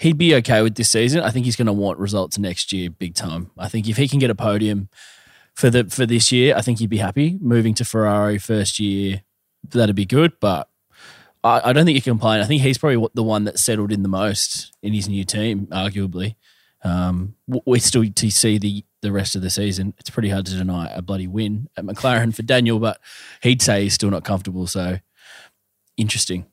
S3: he'd be okay with this season. I think he's going to want results next year big time. I think if he can get a podium for the for this year, I think he'd be happy. Moving to Ferrari first year, that'd be good, but I, I don't think you can complain. I think he's probably the one that settled in the most in his new team, arguably. Um, we're still to see the the rest of the season. It's pretty hard to deny a bloody win at McLaren for Daniel, but he'd say he's still not comfortable. So interesting.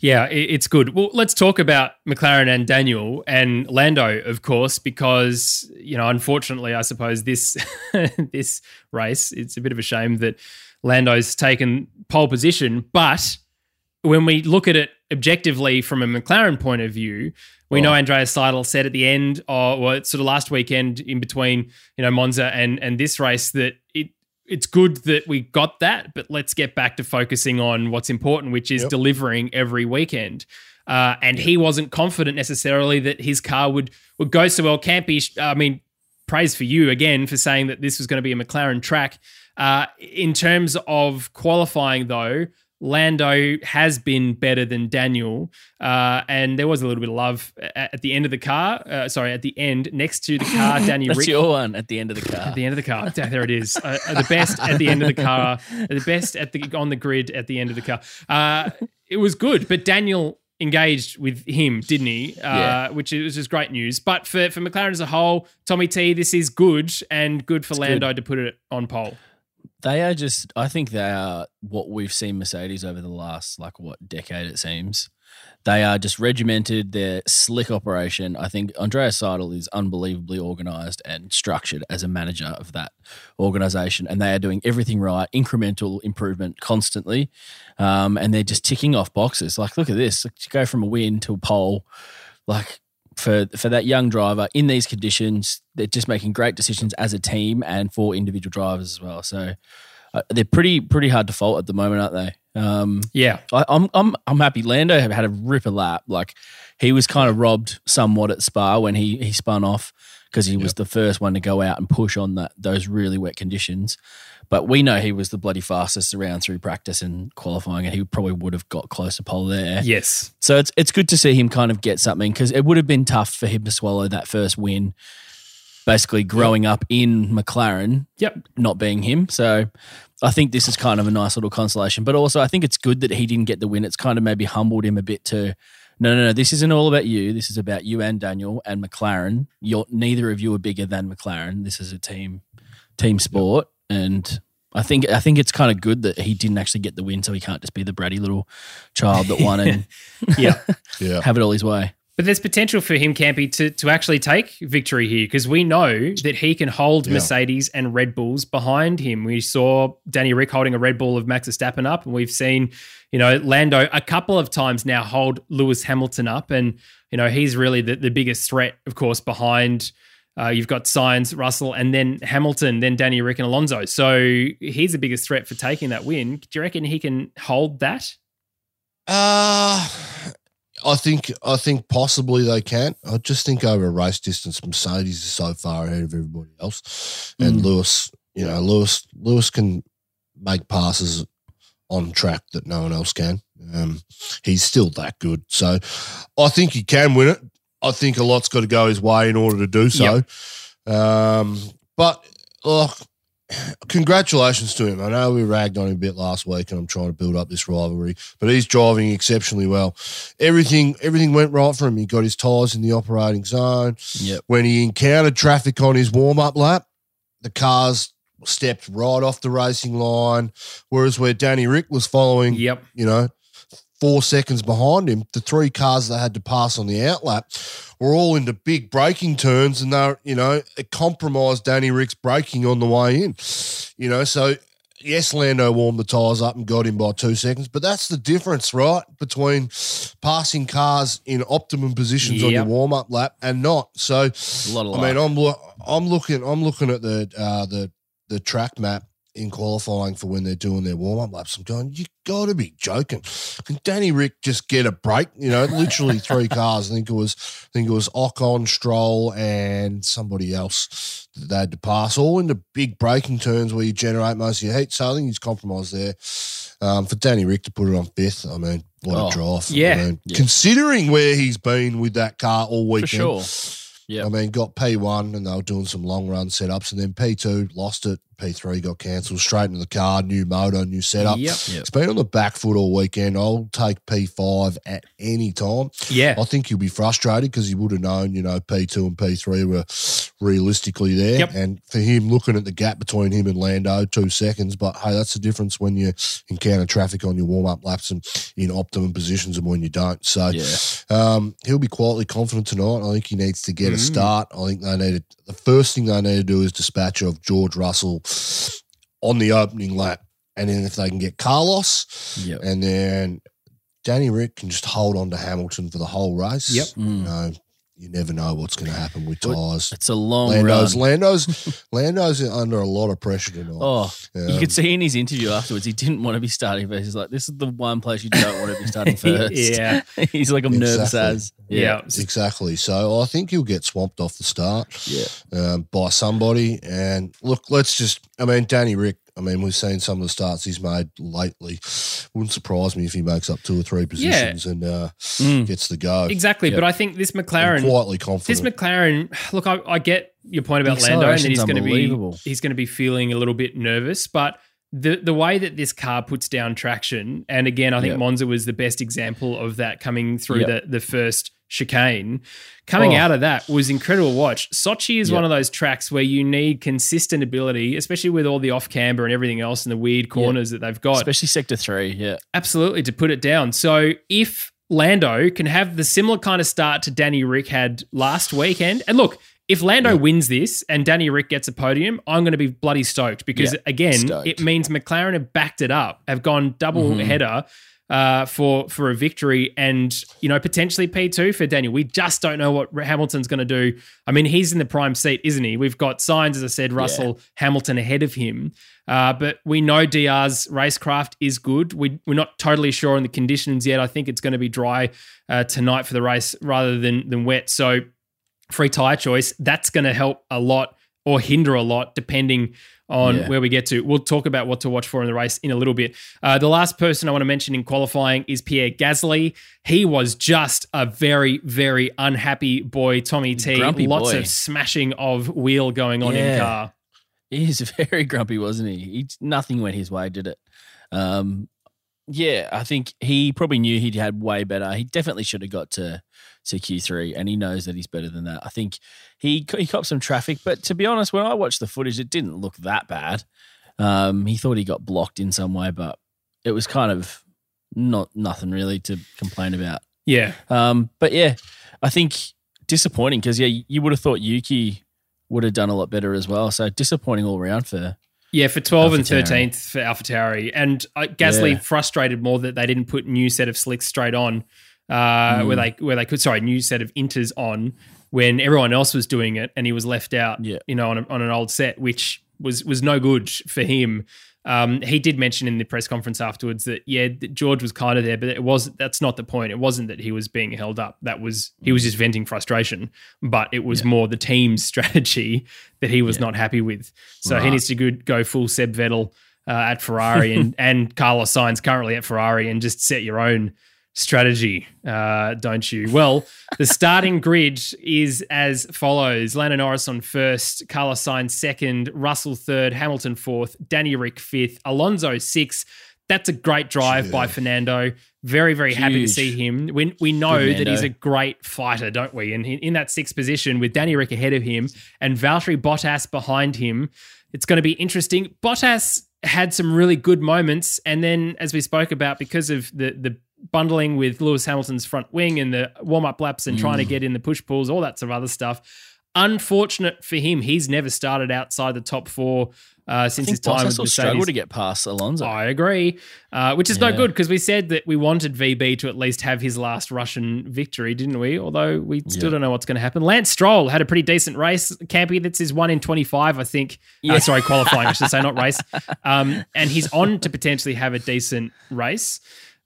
S2: Yeah, it's good. Well, let's talk about McLaren and Daniel and Lando, of course, because you know, unfortunately, I suppose this this race, it's a bit of a shame that Lando's taken pole position. But when we look at it objectively from a McLaren point of view, we oh. know Andreas Seidl said at the end, or well, sort of last weekend, in between you know Monza and and this race, that it it's good that we got that, but let's get back to focusing on what's important, which is
S4: Yep.
S2: delivering every weekend. Uh, and he wasn't confident necessarily that his car would would go so well. Campy, I mean, praise for you again for saying that this was going to be a McLaren track. Uh, in terms of qualifying, though, Lando has been better than Daniel, uh, and there was a little bit of love at, at the end of the car. Uh, sorry, at the end next to the car, Daniel.
S3: That's
S2: Rick.
S3: your one at the end of the car.
S2: At the end of the car, there it is. Uh, uh, the best at the end of the car, the best at the on the grid at the end of the car. Uh, it was good, but Daniel engaged with him, didn't he? Uh,
S3: Yeah.
S2: Which is just great news. But for for McLaren as a whole, Tommy T, this is good and good for
S3: It's
S2: Lando to put it on pole.
S3: They are just, I think they are what we've seen Mercedes over the last, like, what, decade it seems. They are just regimented, they're slick operation. I think Andreas Seidl is unbelievably organized and structured as a manager of that organization. And they are doing everything right, incremental improvement constantly. Um, and they're just ticking off boxes. Like, look at this. Like, go from a win to a pole, like, for for that young driver in these conditions, they're just making great decisions as a team and for individual drivers as well. So uh, they're pretty pretty hard to fault at the moment, aren't they? Um,
S2: Yeah,
S3: I, I'm I'm I'm happy. Lando have had a ripper lap. Like he was kind of robbed somewhat at Spa when he he spun off because he was
S4: Yep.
S3: the first one to go out and push on that those really wet conditions. But we know he was the bloody fastest around through practice and qualifying, and he probably would have got close to pole there.
S2: yes,
S3: So it's it's good to see him kind of get something because it would have been tough for him to swallow that first win. Basically, growing up in McLaren,
S2: yep,
S3: not being him. So I think this is kind of a nice little consolation. But also, I think it's good that he didn't get the win. It's kind of maybe humbled him a bit to. No, no, no. This isn't all about you. This is about you and Daniel and McLaren. You're neither of you are bigger than McLaren. This is a team team sport, and I think I think it's kind of good that he didn't actually get the win, so he can't just be the bratty little child that won and
S2: yeah.
S4: Yeah.
S3: have it all his way.
S2: But there's potential for him, Campy, to, to actually take victory here because we know that he can hold
S4: Yeah.
S2: Mercedes and Red Bulls behind him. We saw Danny Ric holding a Red Bull of Max Verstappen up, and we've seen, you know, Lando a couple of times now hold Lewis Hamilton up, and you know he's really the, the biggest threat, of course, behind Uh, you've got Sainz, Russell, and then Hamilton, then Danny Ric and Alonso. So he's the biggest threat for taking that win. Do you reckon he can hold that?
S4: Uh I think I think possibly they can. I just think over a race distance, Mercedes is so far ahead of everybody else, and
S3: Mm.
S4: Lewis, you know, Lewis Lewis can make passes on track that no one else can. Um, he's still that good, so I think he can win it. I think a lot's got to go his way in order to do so. Um, but look, congratulations to him. I know we ragged on him a bit last week, and I'm trying to build up this rivalry, but he's driving exceptionally well. Everything everything went right for him. He got his tyres in the operating zone.
S3: Yep.
S4: When he encountered traffic on his warm up lap, the cars stepped right off the racing line. Whereas where Danny Ric was following,
S2: Yep.
S4: you know, four seconds behind him, the three cars they had to pass on the outlap were all into big braking turns and they're, you know, it compromised Danny Ric's braking on the way in. You know, so yes, Lando warmed the tyres up and got him by two seconds, but that's the difference, right? Between passing cars in optimum positions on your warm up lap and not. So
S3: A lot of
S4: I mean. I'm lo- I'm looking I'm looking at the uh, the the track map in qualifying for when they're doing their warm up laps. I'm going, you got to be joking. Can Danny Ric just get a break? You know, literally three cars. I think it was I think it was Ocon, Stroll, and somebody else that they had to pass all into big braking turns where you generate most of your heat. So I think he's compromised there. Um, for Danny Ric to put it on fifth, I mean, what
S3: Oh,
S4: a drive!
S2: yeah.
S4: I mean,
S3: Yeah.
S4: considering where he's been with that car all
S3: for
S4: weekend,
S3: sure. Yep.
S4: I mean, got P1 and they were doing some long run setups, and then P2 lost it. P3 got cancelled straight into the car, new motor, new setup.
S2: Yep.
S3: Yep.
S4: It's been on the back foot all weekend. I'll take P5 at any time.
S2: Yeah.
S4: I think he'll be frustrated because he would have known, you know, P2 and P3 were realistically there.
S2: Yep.
S4: And for him, looking at the gap between him and Lando, two seconds. But hey, that's the difference when you encounter traffic on your warm up laps and in optimum positions and when you don't. So,
S3: Yeah.
S4: um, he'll be quietly confident tonight. I think he needs to get a
S2: Mm.
S4: start. I think they need to, the first thing they need to do is dispatch of George Russell on the opening lap. And then if they can get Carlos,
S3: Yep.
S4: and then Danny Ric can just hold on to Hamilton for the whole race.
S2: Yep.
S4: You
S3: Mm.
S4: know, you never know what's going to happen with tyres.
S3: It's a long
S4: Lando's,
S3: run.
S4: Lando's, Lando's under a lot of pressure tonight.
S3: Oh, you
S4: Um,
S3: could see in his interview afterwards, he didn't want to be starting first. He's like, "This is the one place you don't want to be starting first.
S2: Yeah.
S3: he's like, "I'm nervous
S4: Exactly.
S3: as."
S2: Yeah.
S4: Exactly. So I think he'll get swamped off the start.
S3: yeah.
S4: um, by somebody. And look, let's just, I mean, Danny Ric, I mean, we've seen some of the starts he's made lately. Wouldn't surprise me if he makes up two or three positions and uh,
S3: Mm.
S4: gets the go.
S2: Exactly.
S3: Yep.
S2: But I think this
S4: I'm
S2: McLaren
S4: quietly
S2: This. McLaren, look, I, I get your point about Lando, and that he's going to be he's going to be feeling a little bit nervous, but the the way that this car puts down traction, and again, I think
S3: Yep.
S2: Monza was the best example of that coming through
S3: Yep.
S2: the the first chicane. Coming
S3: Oh.
S2: out of that was incredible watch. Sochi is
S3: Yep.
S2: one of those tracks where you need consistent ability, especially with all the off camber and everything else and the weird corners that they've got
S3: Especially sector three. Yeah.
S2: absolutely to put it down. So if Lando can have the similar kind of start to Danny Ric had last weekend, and look, if Lando wins this and Danny Ric gets a podium, I'm going to be bloody stoked because
S3: Yeah,
S2: again,
S3: stoked.
S2: it means McLaren have backed it up, have gone double
S3: Mhm.
S2: header. Uh, for for a victory and you know potentially P two for Daniel. We just don't know what Hamilton's going to do. I mean, he's in the prime seat, isn't he? We've got Sainz, as I said, Russell Hamilton ahead of him. Uh, but we know DR's racecraft is good. We, we're not totally sure on the conditions yet. I think it's going to be dry uh, tonight for the race rather than than wet. So free tire choice that's going to help a lot or hinder a lot depending on
S3: Yeah.
S2: where we get to. We'll talk about what to watch for in the race in a little bit. Uh, the last person I want to mention in qualifying is Pierre Gasly. He was just a very, very unhappy boy, Tommy T.
S3: Grumpy
S2: Lots
S3: boy.
S2: of smashing of wheel going on in
S3: Yeah.
S2: car.
S3: He's very grumpy, wasn't he? he? Nothing went his way, did it? Um, yeah, I think he probably knew he'd had way better. He definitely should have got to to Q three, and he knows that he's better than that. I think he he copped some traffic, but to be honest, when I watched the footage, it didn't look that bad. Um, he thought he got blocked in some way, but it was kind of not nothing really to complain about.
S2: Yeah.
S3: Um, but yeah, I think disappointing because yeah, you would have thought Yuki would have done a lot better as well. So disappointing all around for
S2: Yeah, for 12 and
S3: AlphaTauri.
S2: 13th for AlphaTauri. And uh, Gasly
S3: Yeah.
S2: frustrated more that they didn't put new set of slicks straight on uh,
S3: Mm.
S2: where they where they could sorry, new set of inters on when everyone else was doing it and he was left out,
S3: Yeah.
S2: you know, on, a, on an old set, which was was no good for him. Um, he did mention in the press conference afterwards that yeah, George was kind of there, but it was that's not the point. It wasn't that he was being held up. That was he was just venting frustration, but it was more the team's strategy that he was not happy with. So he needs to go, go full Seb Vettel uh, at Ferrari and and Carlos Sainz currently at Ferrari and just set your own strategy, uh, don't you? Well, the starting grid is as follows: Lando Norris on first, Carlos Sainz second, Russell third, Hamilton fourth, Danny Ric fifth, Alonso sixth. That's a great drive by Fernando. Very, very happy to see him. We, we know
S3: Good
S2: that he's a great fighter, don't we? And he, in that sixth position with Danny Ric ahead of him and Valtteri Bottas behind him, it's going to be interesting. Bottas had some really good moments, and then as we spoke about, because of the the bundling with Lewis Hamilton's front wing and the warm up laps and
S3: Mm.
S2: trying to get in the push pulls, all that sort of other stuff. Unfortunate for him, he's never started outside the top four uh, since his time with Mercedes.
S3: struggle to get past Alonso.
S2: I agree, uh, which is no good because we said that we wanted VB to at least have his last Russian victory, didn't we? Although we still
S3: Yeah.
S2: don't know what's going to happen. Lance Stroll had a pretty decent race. Campy, that's his one in 25, I think. Uh, sorry, qualifying, I should say, not race. Um, and he's on to potentially have a decent race.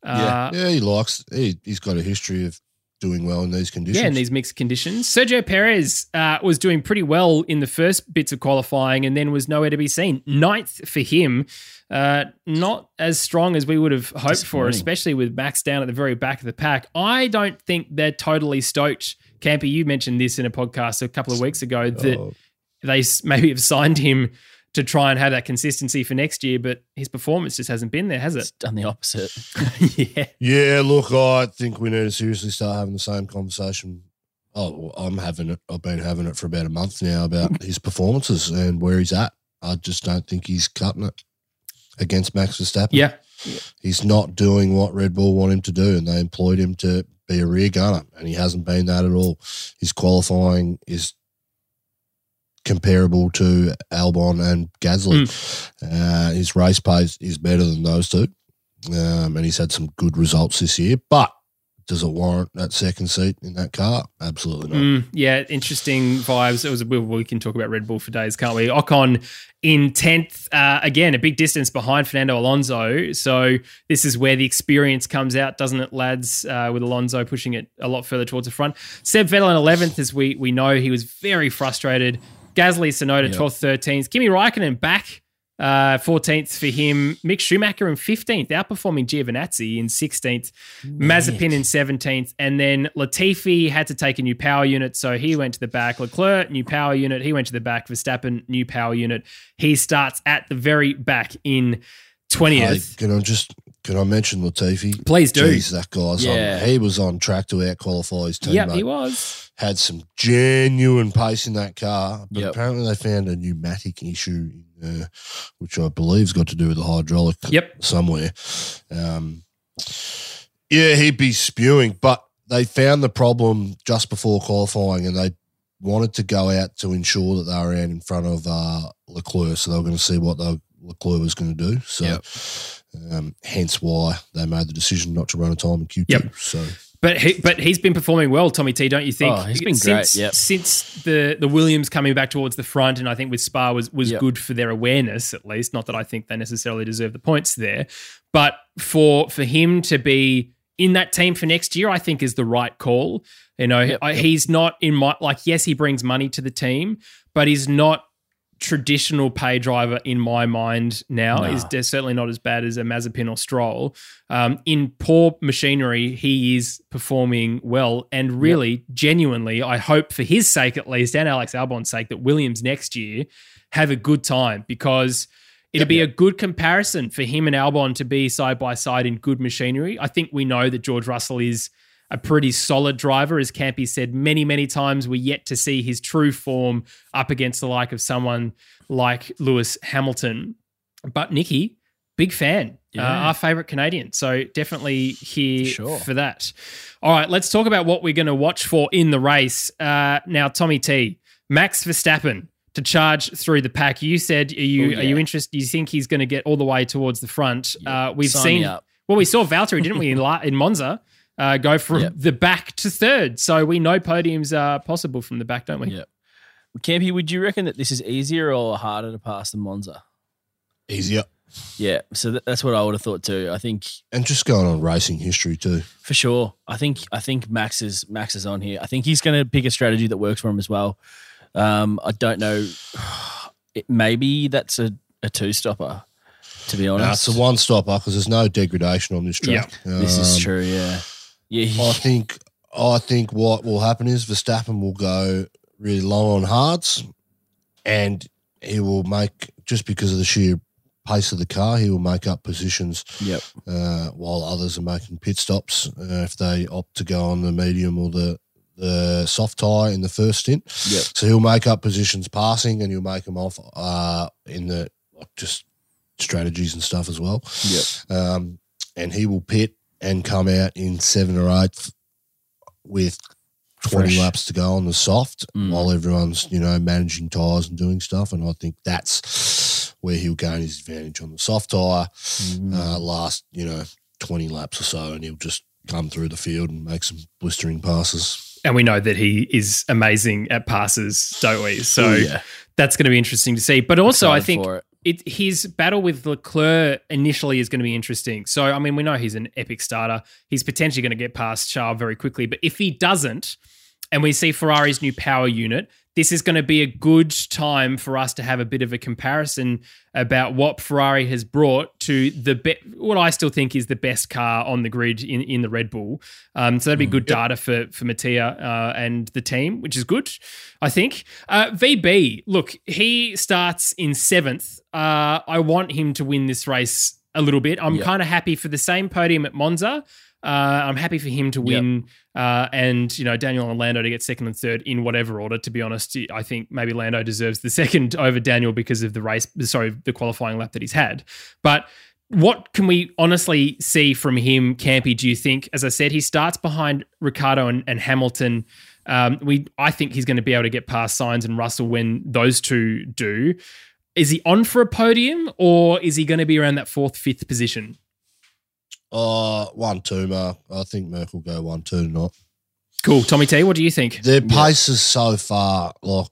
S2: Uh,
S4: yeah, he likes. He, he's got a history of doing well in these conditions.
S2: Yeah, in these mixed conditions. Sergio Perez uh, was doing pretty well in the first bits of qualifying and then was nowhere to be seen. Ninth for him. Uh, not as strong as we would have hoped for, especially with Max down at the very back of the pack. I don't think they're totally stoked. Campy, you mentioned this in a podcast a couple of weeks ago that
S4: Oh,
S2: they maybe have signed him to try and have that consistency for next year, but his performance just hasn't been there, has
S3: It's
S2: it?
S3: done the opposite.
S2: yeah.
S4: yeah, look, I think we need to seriously start having the same conversation. Oh, I'm having it. I've been having it for about a month now about his performances and where he's at. I just don't think he's cutting it against Max Verstappen.
S2: Yeah.
S4: he's not doing what Red Bull want him to do, and they employed him to be a rear gunner, and he hasn't been that at all. His qualifying is comparable to Albon and Gasly. Uh, his race pace is better than those two, um, and he's had some good results this year. But does it warrant that second seat in that car? Absolutely not.
S2: Mm, yeah, interesting vibes. It was we, we can talk about Red Bull for days, can't we? Ocon in tenth, uh, again a big distance behind Fernando Alonso. So this is where the experience comes out, doesn't it, lads? Uh, with Alonso pushing it a lot further towards the front. Seb Vettel in eleventh, as we we know, he was very frustrated. Gasly, Tsunoda,
S3: Yep.
S2: twelfth, thirteenth. Kimi Raikkonen back. Uh, 14th for him. Mick Schumacher in 15th, outperforming Giovinazzi in 16th. Mazepin in 17th. And then Latifi had to take a new power unit, so he went to the back. Leclerc, new power unit. He went to the back. Verstappen, new power unit. He starts at the very back in 20th.
S4: Hey, can I just can I mention Latifi?
S2: Please do.
S4: Jeez, that guy's
S3: Yeah.
S4: on. He was on track to out qualify his teammate.
S2: Yep, he was.
S4: had some genuine pace in that car, but
S3: Yep.
S4: apparently they found a pneumatic issue, uh, which I believe's got to do with the hydraulic
S2: Yep.
S4: somewhere. Um, yeah, he'd be spewing, but they found the problem just before qualifying and they wanted to go out to ensure that they were out in front of uh, Leclerc, so they were going to see what they, Leclerc was going to do. So,
S3: Yep.
S4: um, hence why they made the decision not to run a time in Q2.
S2: Yep.
S4: So,
S2: But he, but he's been performing well, Tommy T. Don't you think?
S3: Oh, he's been great,
S2: since,
S3: yep.
S2: Since the the Williams coming back towards the front, and I think with Spa was was
S3: Yep.
S2: good for their awareness at least. Not that I think they necessarily deserve the points there, but for for him to be in that team for next year, I think is the right call. You know,
S3: Yep,
S2: I,
S3: yep.
S2: he's not in my like. Yes, he brings money to the team, but he's not traditional pay driver in my mind now
S3: No.
S2: is certainly not as bad as a Mazepin or Stroll. Um, in poor machinery, he is performing well, and really, genuinely, I hope for his sake at least, and Alex Albon's sake, that Williams next year have a good time because it'll be a good comparison for him and Albon to be side by side in good machinery. I think we know that George Russell is a pretty solid driver. As Campy said many, many times, we're yet to see his true form up against the like of someone like Lewis Hamilton. But Nikki, big fan, uh, our favorite Canadian. So definitely here
S3: Sure.
S2: for that. All right, let's talk about what we're going to watch for in the race. Uh, now, Tommy T, Max Verstappen to charge through the pack. You said, are you
S3: Oh, yeah.
S2: are you interested? Do you think he's going to get all the way towards the front? Uh, we've
S3: Sign
S2: seen well, we saw Valtteri, didn't we, in, La- in Monza? uh, go from
S3: Yep.
S2: the back to third. So we know podiums are possible from the back, don't we?
S3: Yeah. Campy, would you reckon that this is easier or harder to pass than Monza?
S4: Easier.
S3: Yeah, so that, that's what I would have thought too. I think
S4: And just going on racing history too.
S3: for sure. I think I think Max is Max is on here. I think he's going to pick a strategy that works for him as well. Um, I don't know. It, maybe that's a, a two stopper. To be
S4: No,
S3: honest,
S4: it's a one stopper because there's no degradation on this track.
S3: this is
S4: Um,
S3: true. Yeah, yeah.
S4: I think I think what will happen is Verstappen will go really long on hards, and he will make just because of the sheer pace of the car, he will make up positions
S3: Yep.
S4: uh, while others are making pit stops uh, if they opt to go on the medium or the the soft tire in the first stint.
S3: Yep.
S4: So he'll make up positions passing, and he'll make them off uh, in the just strategies and stuff as well.
S3: Yep.
S4: Um, and he will pit and come out in seven or eight with 20
S3: Fresh.
S4: laps to go on the soft
S3: Mm.
S4: while everyone's, you know, managing tyres and doing stuff. And I think that's where he'll gain his advantage on the soft tyre
S3: Mm.
S4: uh, last, you know, 20 laps or so. And he'll just come through the field and make some blistering passes.
S2: And we know that he is amazing at passes, don't we? So
S3: Oh, yeah.
S2: that's going to be interesting to see. But also, I think
S3: for it.
S2: his battle with Leclerc initially is going to be interesting. So, I mean, we know he's an epic starter. He's potentially going to get past Charles very quickly. But if he doesn't, and we see Ferrari's new power unit, this is going to be a good time for us to have a bit of a comparison about what Ferrari has brought to the be- what I still think is the best car on the grid in, in the Red Bull. Um, so that'd be good data for for Mattia uh, and the team, which is good, I think. Uh, VB, look, he starts in seventh. Uh, I want him to win this race a little bit. I'm
S3: Yeah.
S2: kind of happy for the same podium at Monza. Uh, I'm happy for him to
S3: Yep.
S2: win, uh, and you know Daniel and Lando to get second and third in whatever order. To be honest, I think maybe Lando deserves the second over Daniel because of the race, sorry, the qualifying lap that he's had. But what can we honestly see from him, Campy? Do you think? As I said, he starts behind Ricciardo and, and Hamilton. Um, we, I think he's going to be able to get past Sainz and Russell when those two do. Is he on for a podium, or is he going to be around that fourth, fifth position?
S4: Uh, one, two, Mark. I think Merc will go one, two tonight.
S2: Cool, Tommy T. What do you think?
S4: Their pace is so far, like,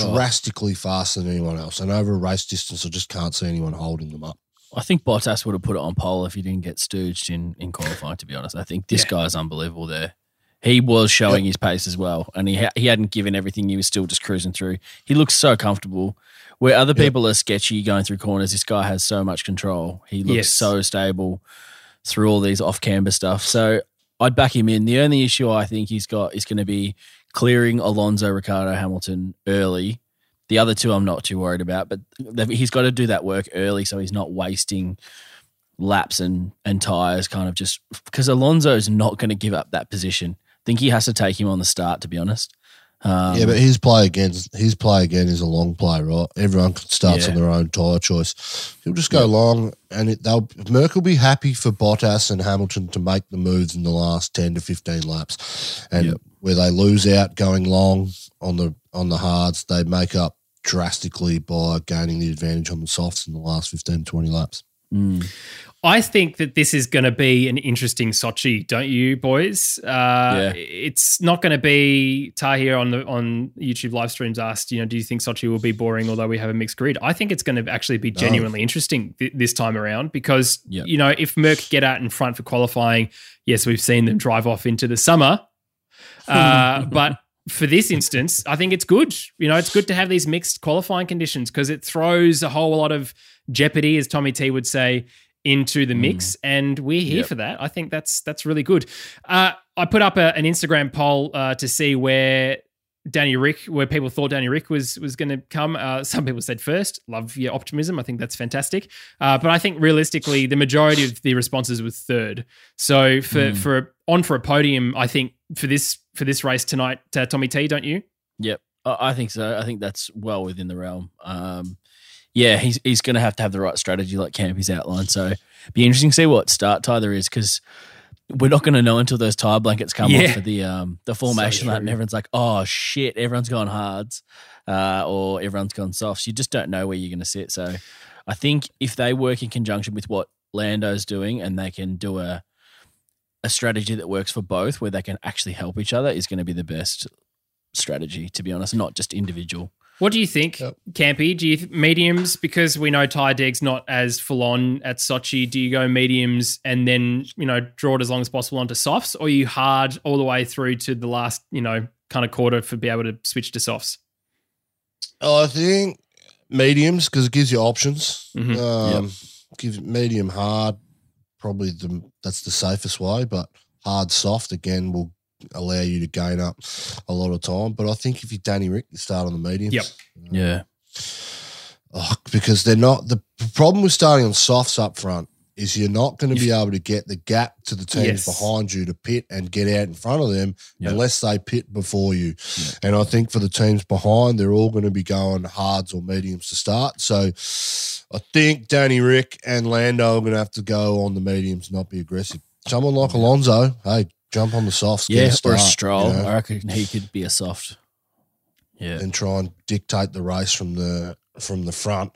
S3: Oh.
S4: drastically faster than anyone else. And over a race distance, I just can't see anyone holding them up.
S3: I think Bottas would have put it on pole if he didn't get stooged in, in qualifying, to be honest. I think this
S2: Yeah.
S3: guy's unbelievable there. He was showing his pace as well, and he ha- he hadn't given everything. He was still just cruising through. He looks so comfortable. Where other
S4: Yeah.
S3: people are sketchy going through corners, this guy has so much control. He looks
S2: Yes.
S3: so stable through all these off camber stuff. So I'd back him in. The only issue I think he's got is going to be clearing Alonso, Ricciardo, Hamilton early. The other two I'm not too worried about, but he's got to do that work early so he's not wasting laps and and tires kind of just because Alonso's not going to give up that position. I think he has to take him on the start to be honest. Um,
S4: yeah, but his play again, his play again is a long play, right? Everyone starts
S3: Yeah.
S4: on their own tyre choice. He'll just go long, and it, they'll Merc will be happy for Bottas and Hamilton to make the moves in the last ten to fifteen laps, and
S3: Yep.
S4: where they lose out going long on the on the hards, they make up drastically by gaining the advantage on the softs in the last 15, 20 laps.
S3: mm,
S2: I think that this is going to be an interesting Sochi, don't you, boys? Uh,
S3: Yeah.
S2: It's not going to be Tahir on the on YouTube live streams asked, you know, do you think Sochi will be boring? Although we have a mixed grid, I think it's going to actually be genuinely interesting th- this time around because
S3: Yep.
S2: you know if Merc get out in front for qualifying, yes, we've seen them drive off into the summer, uh, but. For this instance, I think it's good. You know, it's good to have these mixed qualifying conditions because it throws a whole lot of jeopardy, as Tommy T would say, into the mix, and we're here
S3: Yep.
S2: for that. I think that's that's really good. Uh, I put up a, an Instagram poll uh, to see where Danny Ric, where people thought Danny Ric was was going to come. Uh, some people said first. Love your optimism. I think that's fantastic. Uh, but I think realistically, the majority of the responses was third. So for
S3: Mm.
S2: for on for a podium, I think for this for this race tonight, uh, Tommy T, don't you?
S3: Yep, I, I think so. I think that's well within the realm. Um, yeah, he's he's going to have to have the right strategy, like Campy's outlined. So, be interesting to see what start tie there is because we're not going to know until those tire blankets come
S2: Yeah.
S3: off for the um the formation lap, and everyone's like, "Oh shit, everyone's gone hards," uh, or everyone's gone softs. You just don't know where you're going to sit. So, I think if they work in conjunction with what Lando's doing, and they can do a a strategy that works for both, where they can actually help each other, is going to be the best strategy. To be honest, not just individual.
S2: What do you think,
S4: Yep.
S2: Campy? Do you th- mediums because we know Ty Deg's not as full on at Sochi? Do you go mediums and then you know draw it as long as possible onto softs, or are you hard all the way through to the last you know kind of quarter for be able to switch to softs?
S4: I think mediums because it gives you options.
S2: Mhm.
S4: Um, Give medium hard, probably the that's the safest way. But hard soft again will allow you to gain up a lot of time. But I think if you're Danny Ric, you start on the mediums.
S2: Yep.
S3: Um, yeah,
S4: Oh, because they're not the problem with starting on softs up front is you're not going to be able to get the gap to the teams
S2: Yes.
S4: behind you to pit and get out in front of them
S3: Yeah.
S4: unless they pit before you.
S3: Yeah.
S4: And I think for the teams behind, they're all going to be going hards or mediums to start. So I think Danny Ric and Lando are going to have to go on the mediums, not be aggressive. Someone like Alonso, hey, jump on the softs, get
S3: yeah,
S4: a
S3: or a stroll.
S4: you know?
S3: I reckon he could be a soft. Yeah,
S4: and try and dictate the race from the from the front,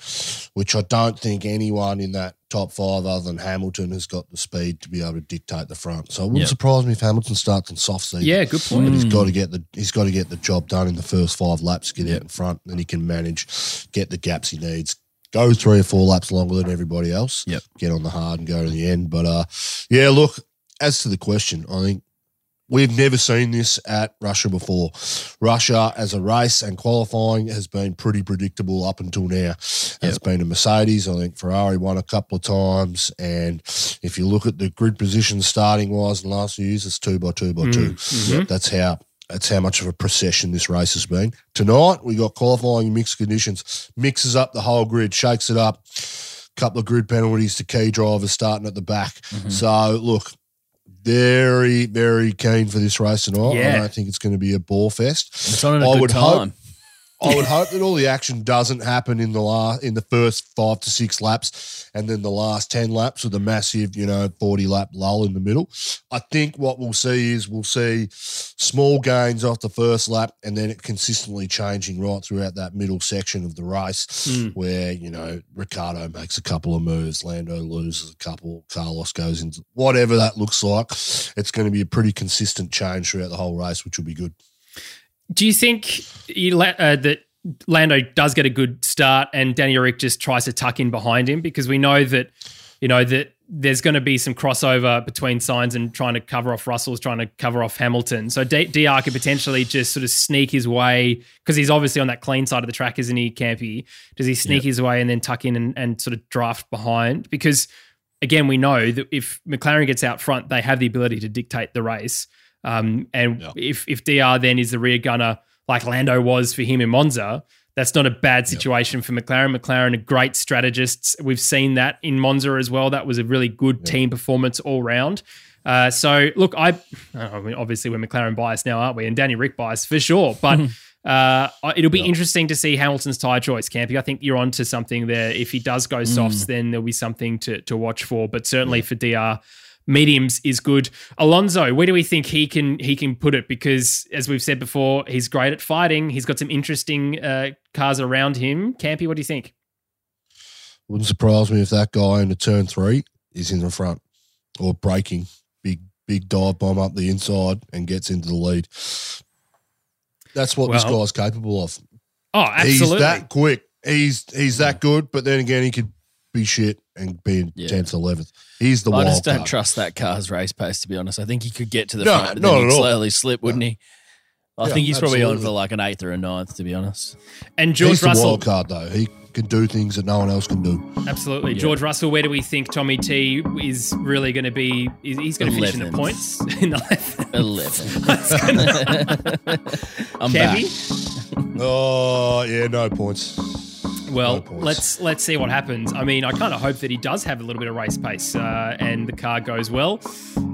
S4: which I don't think anyone in that top five other than Hamilton has got the speed to be able to dictate the front. So it wouldn't
S3: Yeah.
S4: surprise me if Hamilton starts in soft seat.
S2: Yeah, good point.
S4: But he's got to get the he's got to get the job done in the first five laps, get out in front, then he can manage, get the gaps he needs, go three or four laps longer than everybody else.
S3: Yep.
S4: Get on the hard and go to the end. But uh yeah, look, as to the question, I think we've never seen this at Russia before. Russia as a race and qualifying has been pretty predictable up until now. It's been a Mercedes. I think Ferrari won a couple of times. And if you look at the grid position starting wise in the last few years, it's two by two by
S2: Mm,
S4: two.
S2: mhm.
S4: That's how that's how much of a procession this race has been. Tonight we got qualifying in mixed conditions, mixes up the whole grid, shakes it up. Couple of grid penalties to key drivers starting at the back.
S3: Mhm.
S4: So look, very very keen for this race tonight.
S2: Yeah.
S4: I don't think it's going to be a ball fest.
S3: it's on at a
S4: I
S3: good
S4: would hope-
S3: time.
S4: I would hope that all the action doesn't happen in the last in the first five to six laps, and then the last ten laps with a massive, you know, forty lap lull in the middle. I think what we'll see is we'll see small gains off the first lap, and then it consistently changing right throughout that middle section of the race,
S2: Mm.
S4: where you know Ricciardo makes a couple of moves, Lando loses a couple, Carlos goes into whatever that looks like. It's going to be a pretty consistent change throughout the whole race, which will be good.
S2: Do you think you, uh, that Lando does get a good start and Danny Ric just tries to tuck in behind him because we know that you know that there's going to be some crossover between Sainz and trying to cover off Russell's trying to cover off Hamilton. So D- DR could potentially just sort of sneak his way because he's obviously on that clean side of the track, isn't he, Campy? Does he sneak his way and then tuck in and, and sort of draft behind? Because again, we know that if McLaren gets out front, they have the ability to dictate the race. Um, and
S4: Yeah.
S2: if if DR then is the rear gunner like Lando was for him in Monza, that's not a bad situation for McLaren. McLaren are great strategists. We've seen that in Monza as well. That was a really good team performance all round. Uh, so look, I, I mean, obviously we're McLaren biased now, aren't we? And Danny Ric biased for sure. But uh, it'll be interesting to see Hamilton's tyre choice, Campy. I think you're onto something there. If he does go softs, then there'll be something to to watch for. But certainly for DR, mediums is good. Alonso, where do we think he can he can put it? Because as we've said before, he's great at fighting. He's got some interesting uh, cars around him. Campy, what do you think?
S4: Wouldn't surprise me if that guy in the turn three is in the front or breaking Big, big dive bomb up the inside and gets into the lead. That's what this guy's capable of.
S2: Oh, absolutely.
S4: He's that quick. He's he's that good, but then again, he could be shit and being in
S3: Yeah.
S4: tenth, eleventh. He's the
S3: I
S4: wild
S3: just don't
S4: card.
S3: trust that car's race pace. To be honest, I think he could get to the
S4: No,
S3: front, and
S4: not
S3: then
S4: at
S3: he'd
S4: all.
S3: slowly slip, wouldn't he? I
S4: Yeah,
S3: think he's probably on for like an eighth or a ninth. To be honest,
S2: and George
S4: He's the
S2: Russell,
S4: wild card though. He can do things that no one else can do.
S2: absolutely.
S3: Yeah.
S2: George Russell, where do we think Tommy T is really going to be? He's, he's going to finish in the points in the
S3: eleven. I'm back.
S4: Oh yeah, no points.
S2: Well, let's let's see what happens. I mean, I kind of hope that he does have a little bit of race pace uh, and the car goes well.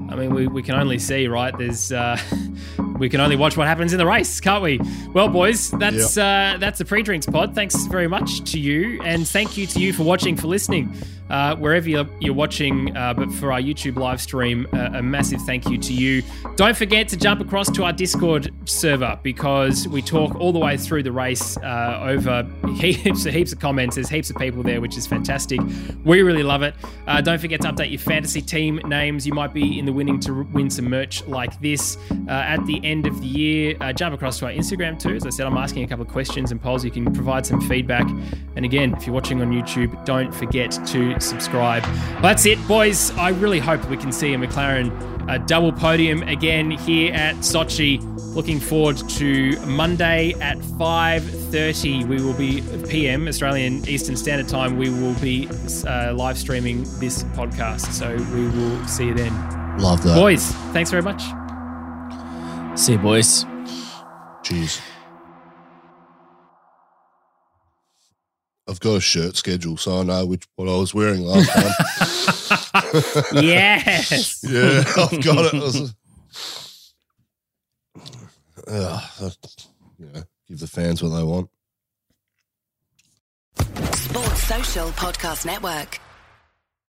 S2: I mean, we, we can only see, right? There's uh, we can only watch what happens in the race, can't we? Well, boys, that's uh, that's a pre-drinks pod. Thanks very much to you, and thank you to you for watching, for listening. Uh, wherever you're, you're watching. Uh, but for our YouTube live stream, uh, a massive thank you to you. Don't forget to jump across to our Discord server because we talk all the way through the race uh, over heaps, heaps of comments. There's heaps of people there, which is fantastic. We really love it. Uh, don't forget to update your fantasy team names. You might be in the winning to win some merch like this uh, at the end of the year. Jump across to our Instagram too. As I said, I'm asking a couple of questions and polls. You can provide some feedback. And again, if you're watching on YouTube, don't forget to subscribe. Well, that's it, boys. I really hope we can see a McLaren uh, double podium again here at Sochi. Looking forward to Monday at 5:30. We will be PM Australian Eastern Standard Time. We will be uh, live streaming this podcast, so we will see you then.
S4: Love that.
S2: Boys, thanks very much.
S3: See you, boys.
S4: Jeez. I've got a shirt schedule, so I know which what I was wearing last time.
S2: yes.
S4: yeah, I've got it. I was- Ugh, you know, give the fans what they want.
S1: Sports Social Podcast Network.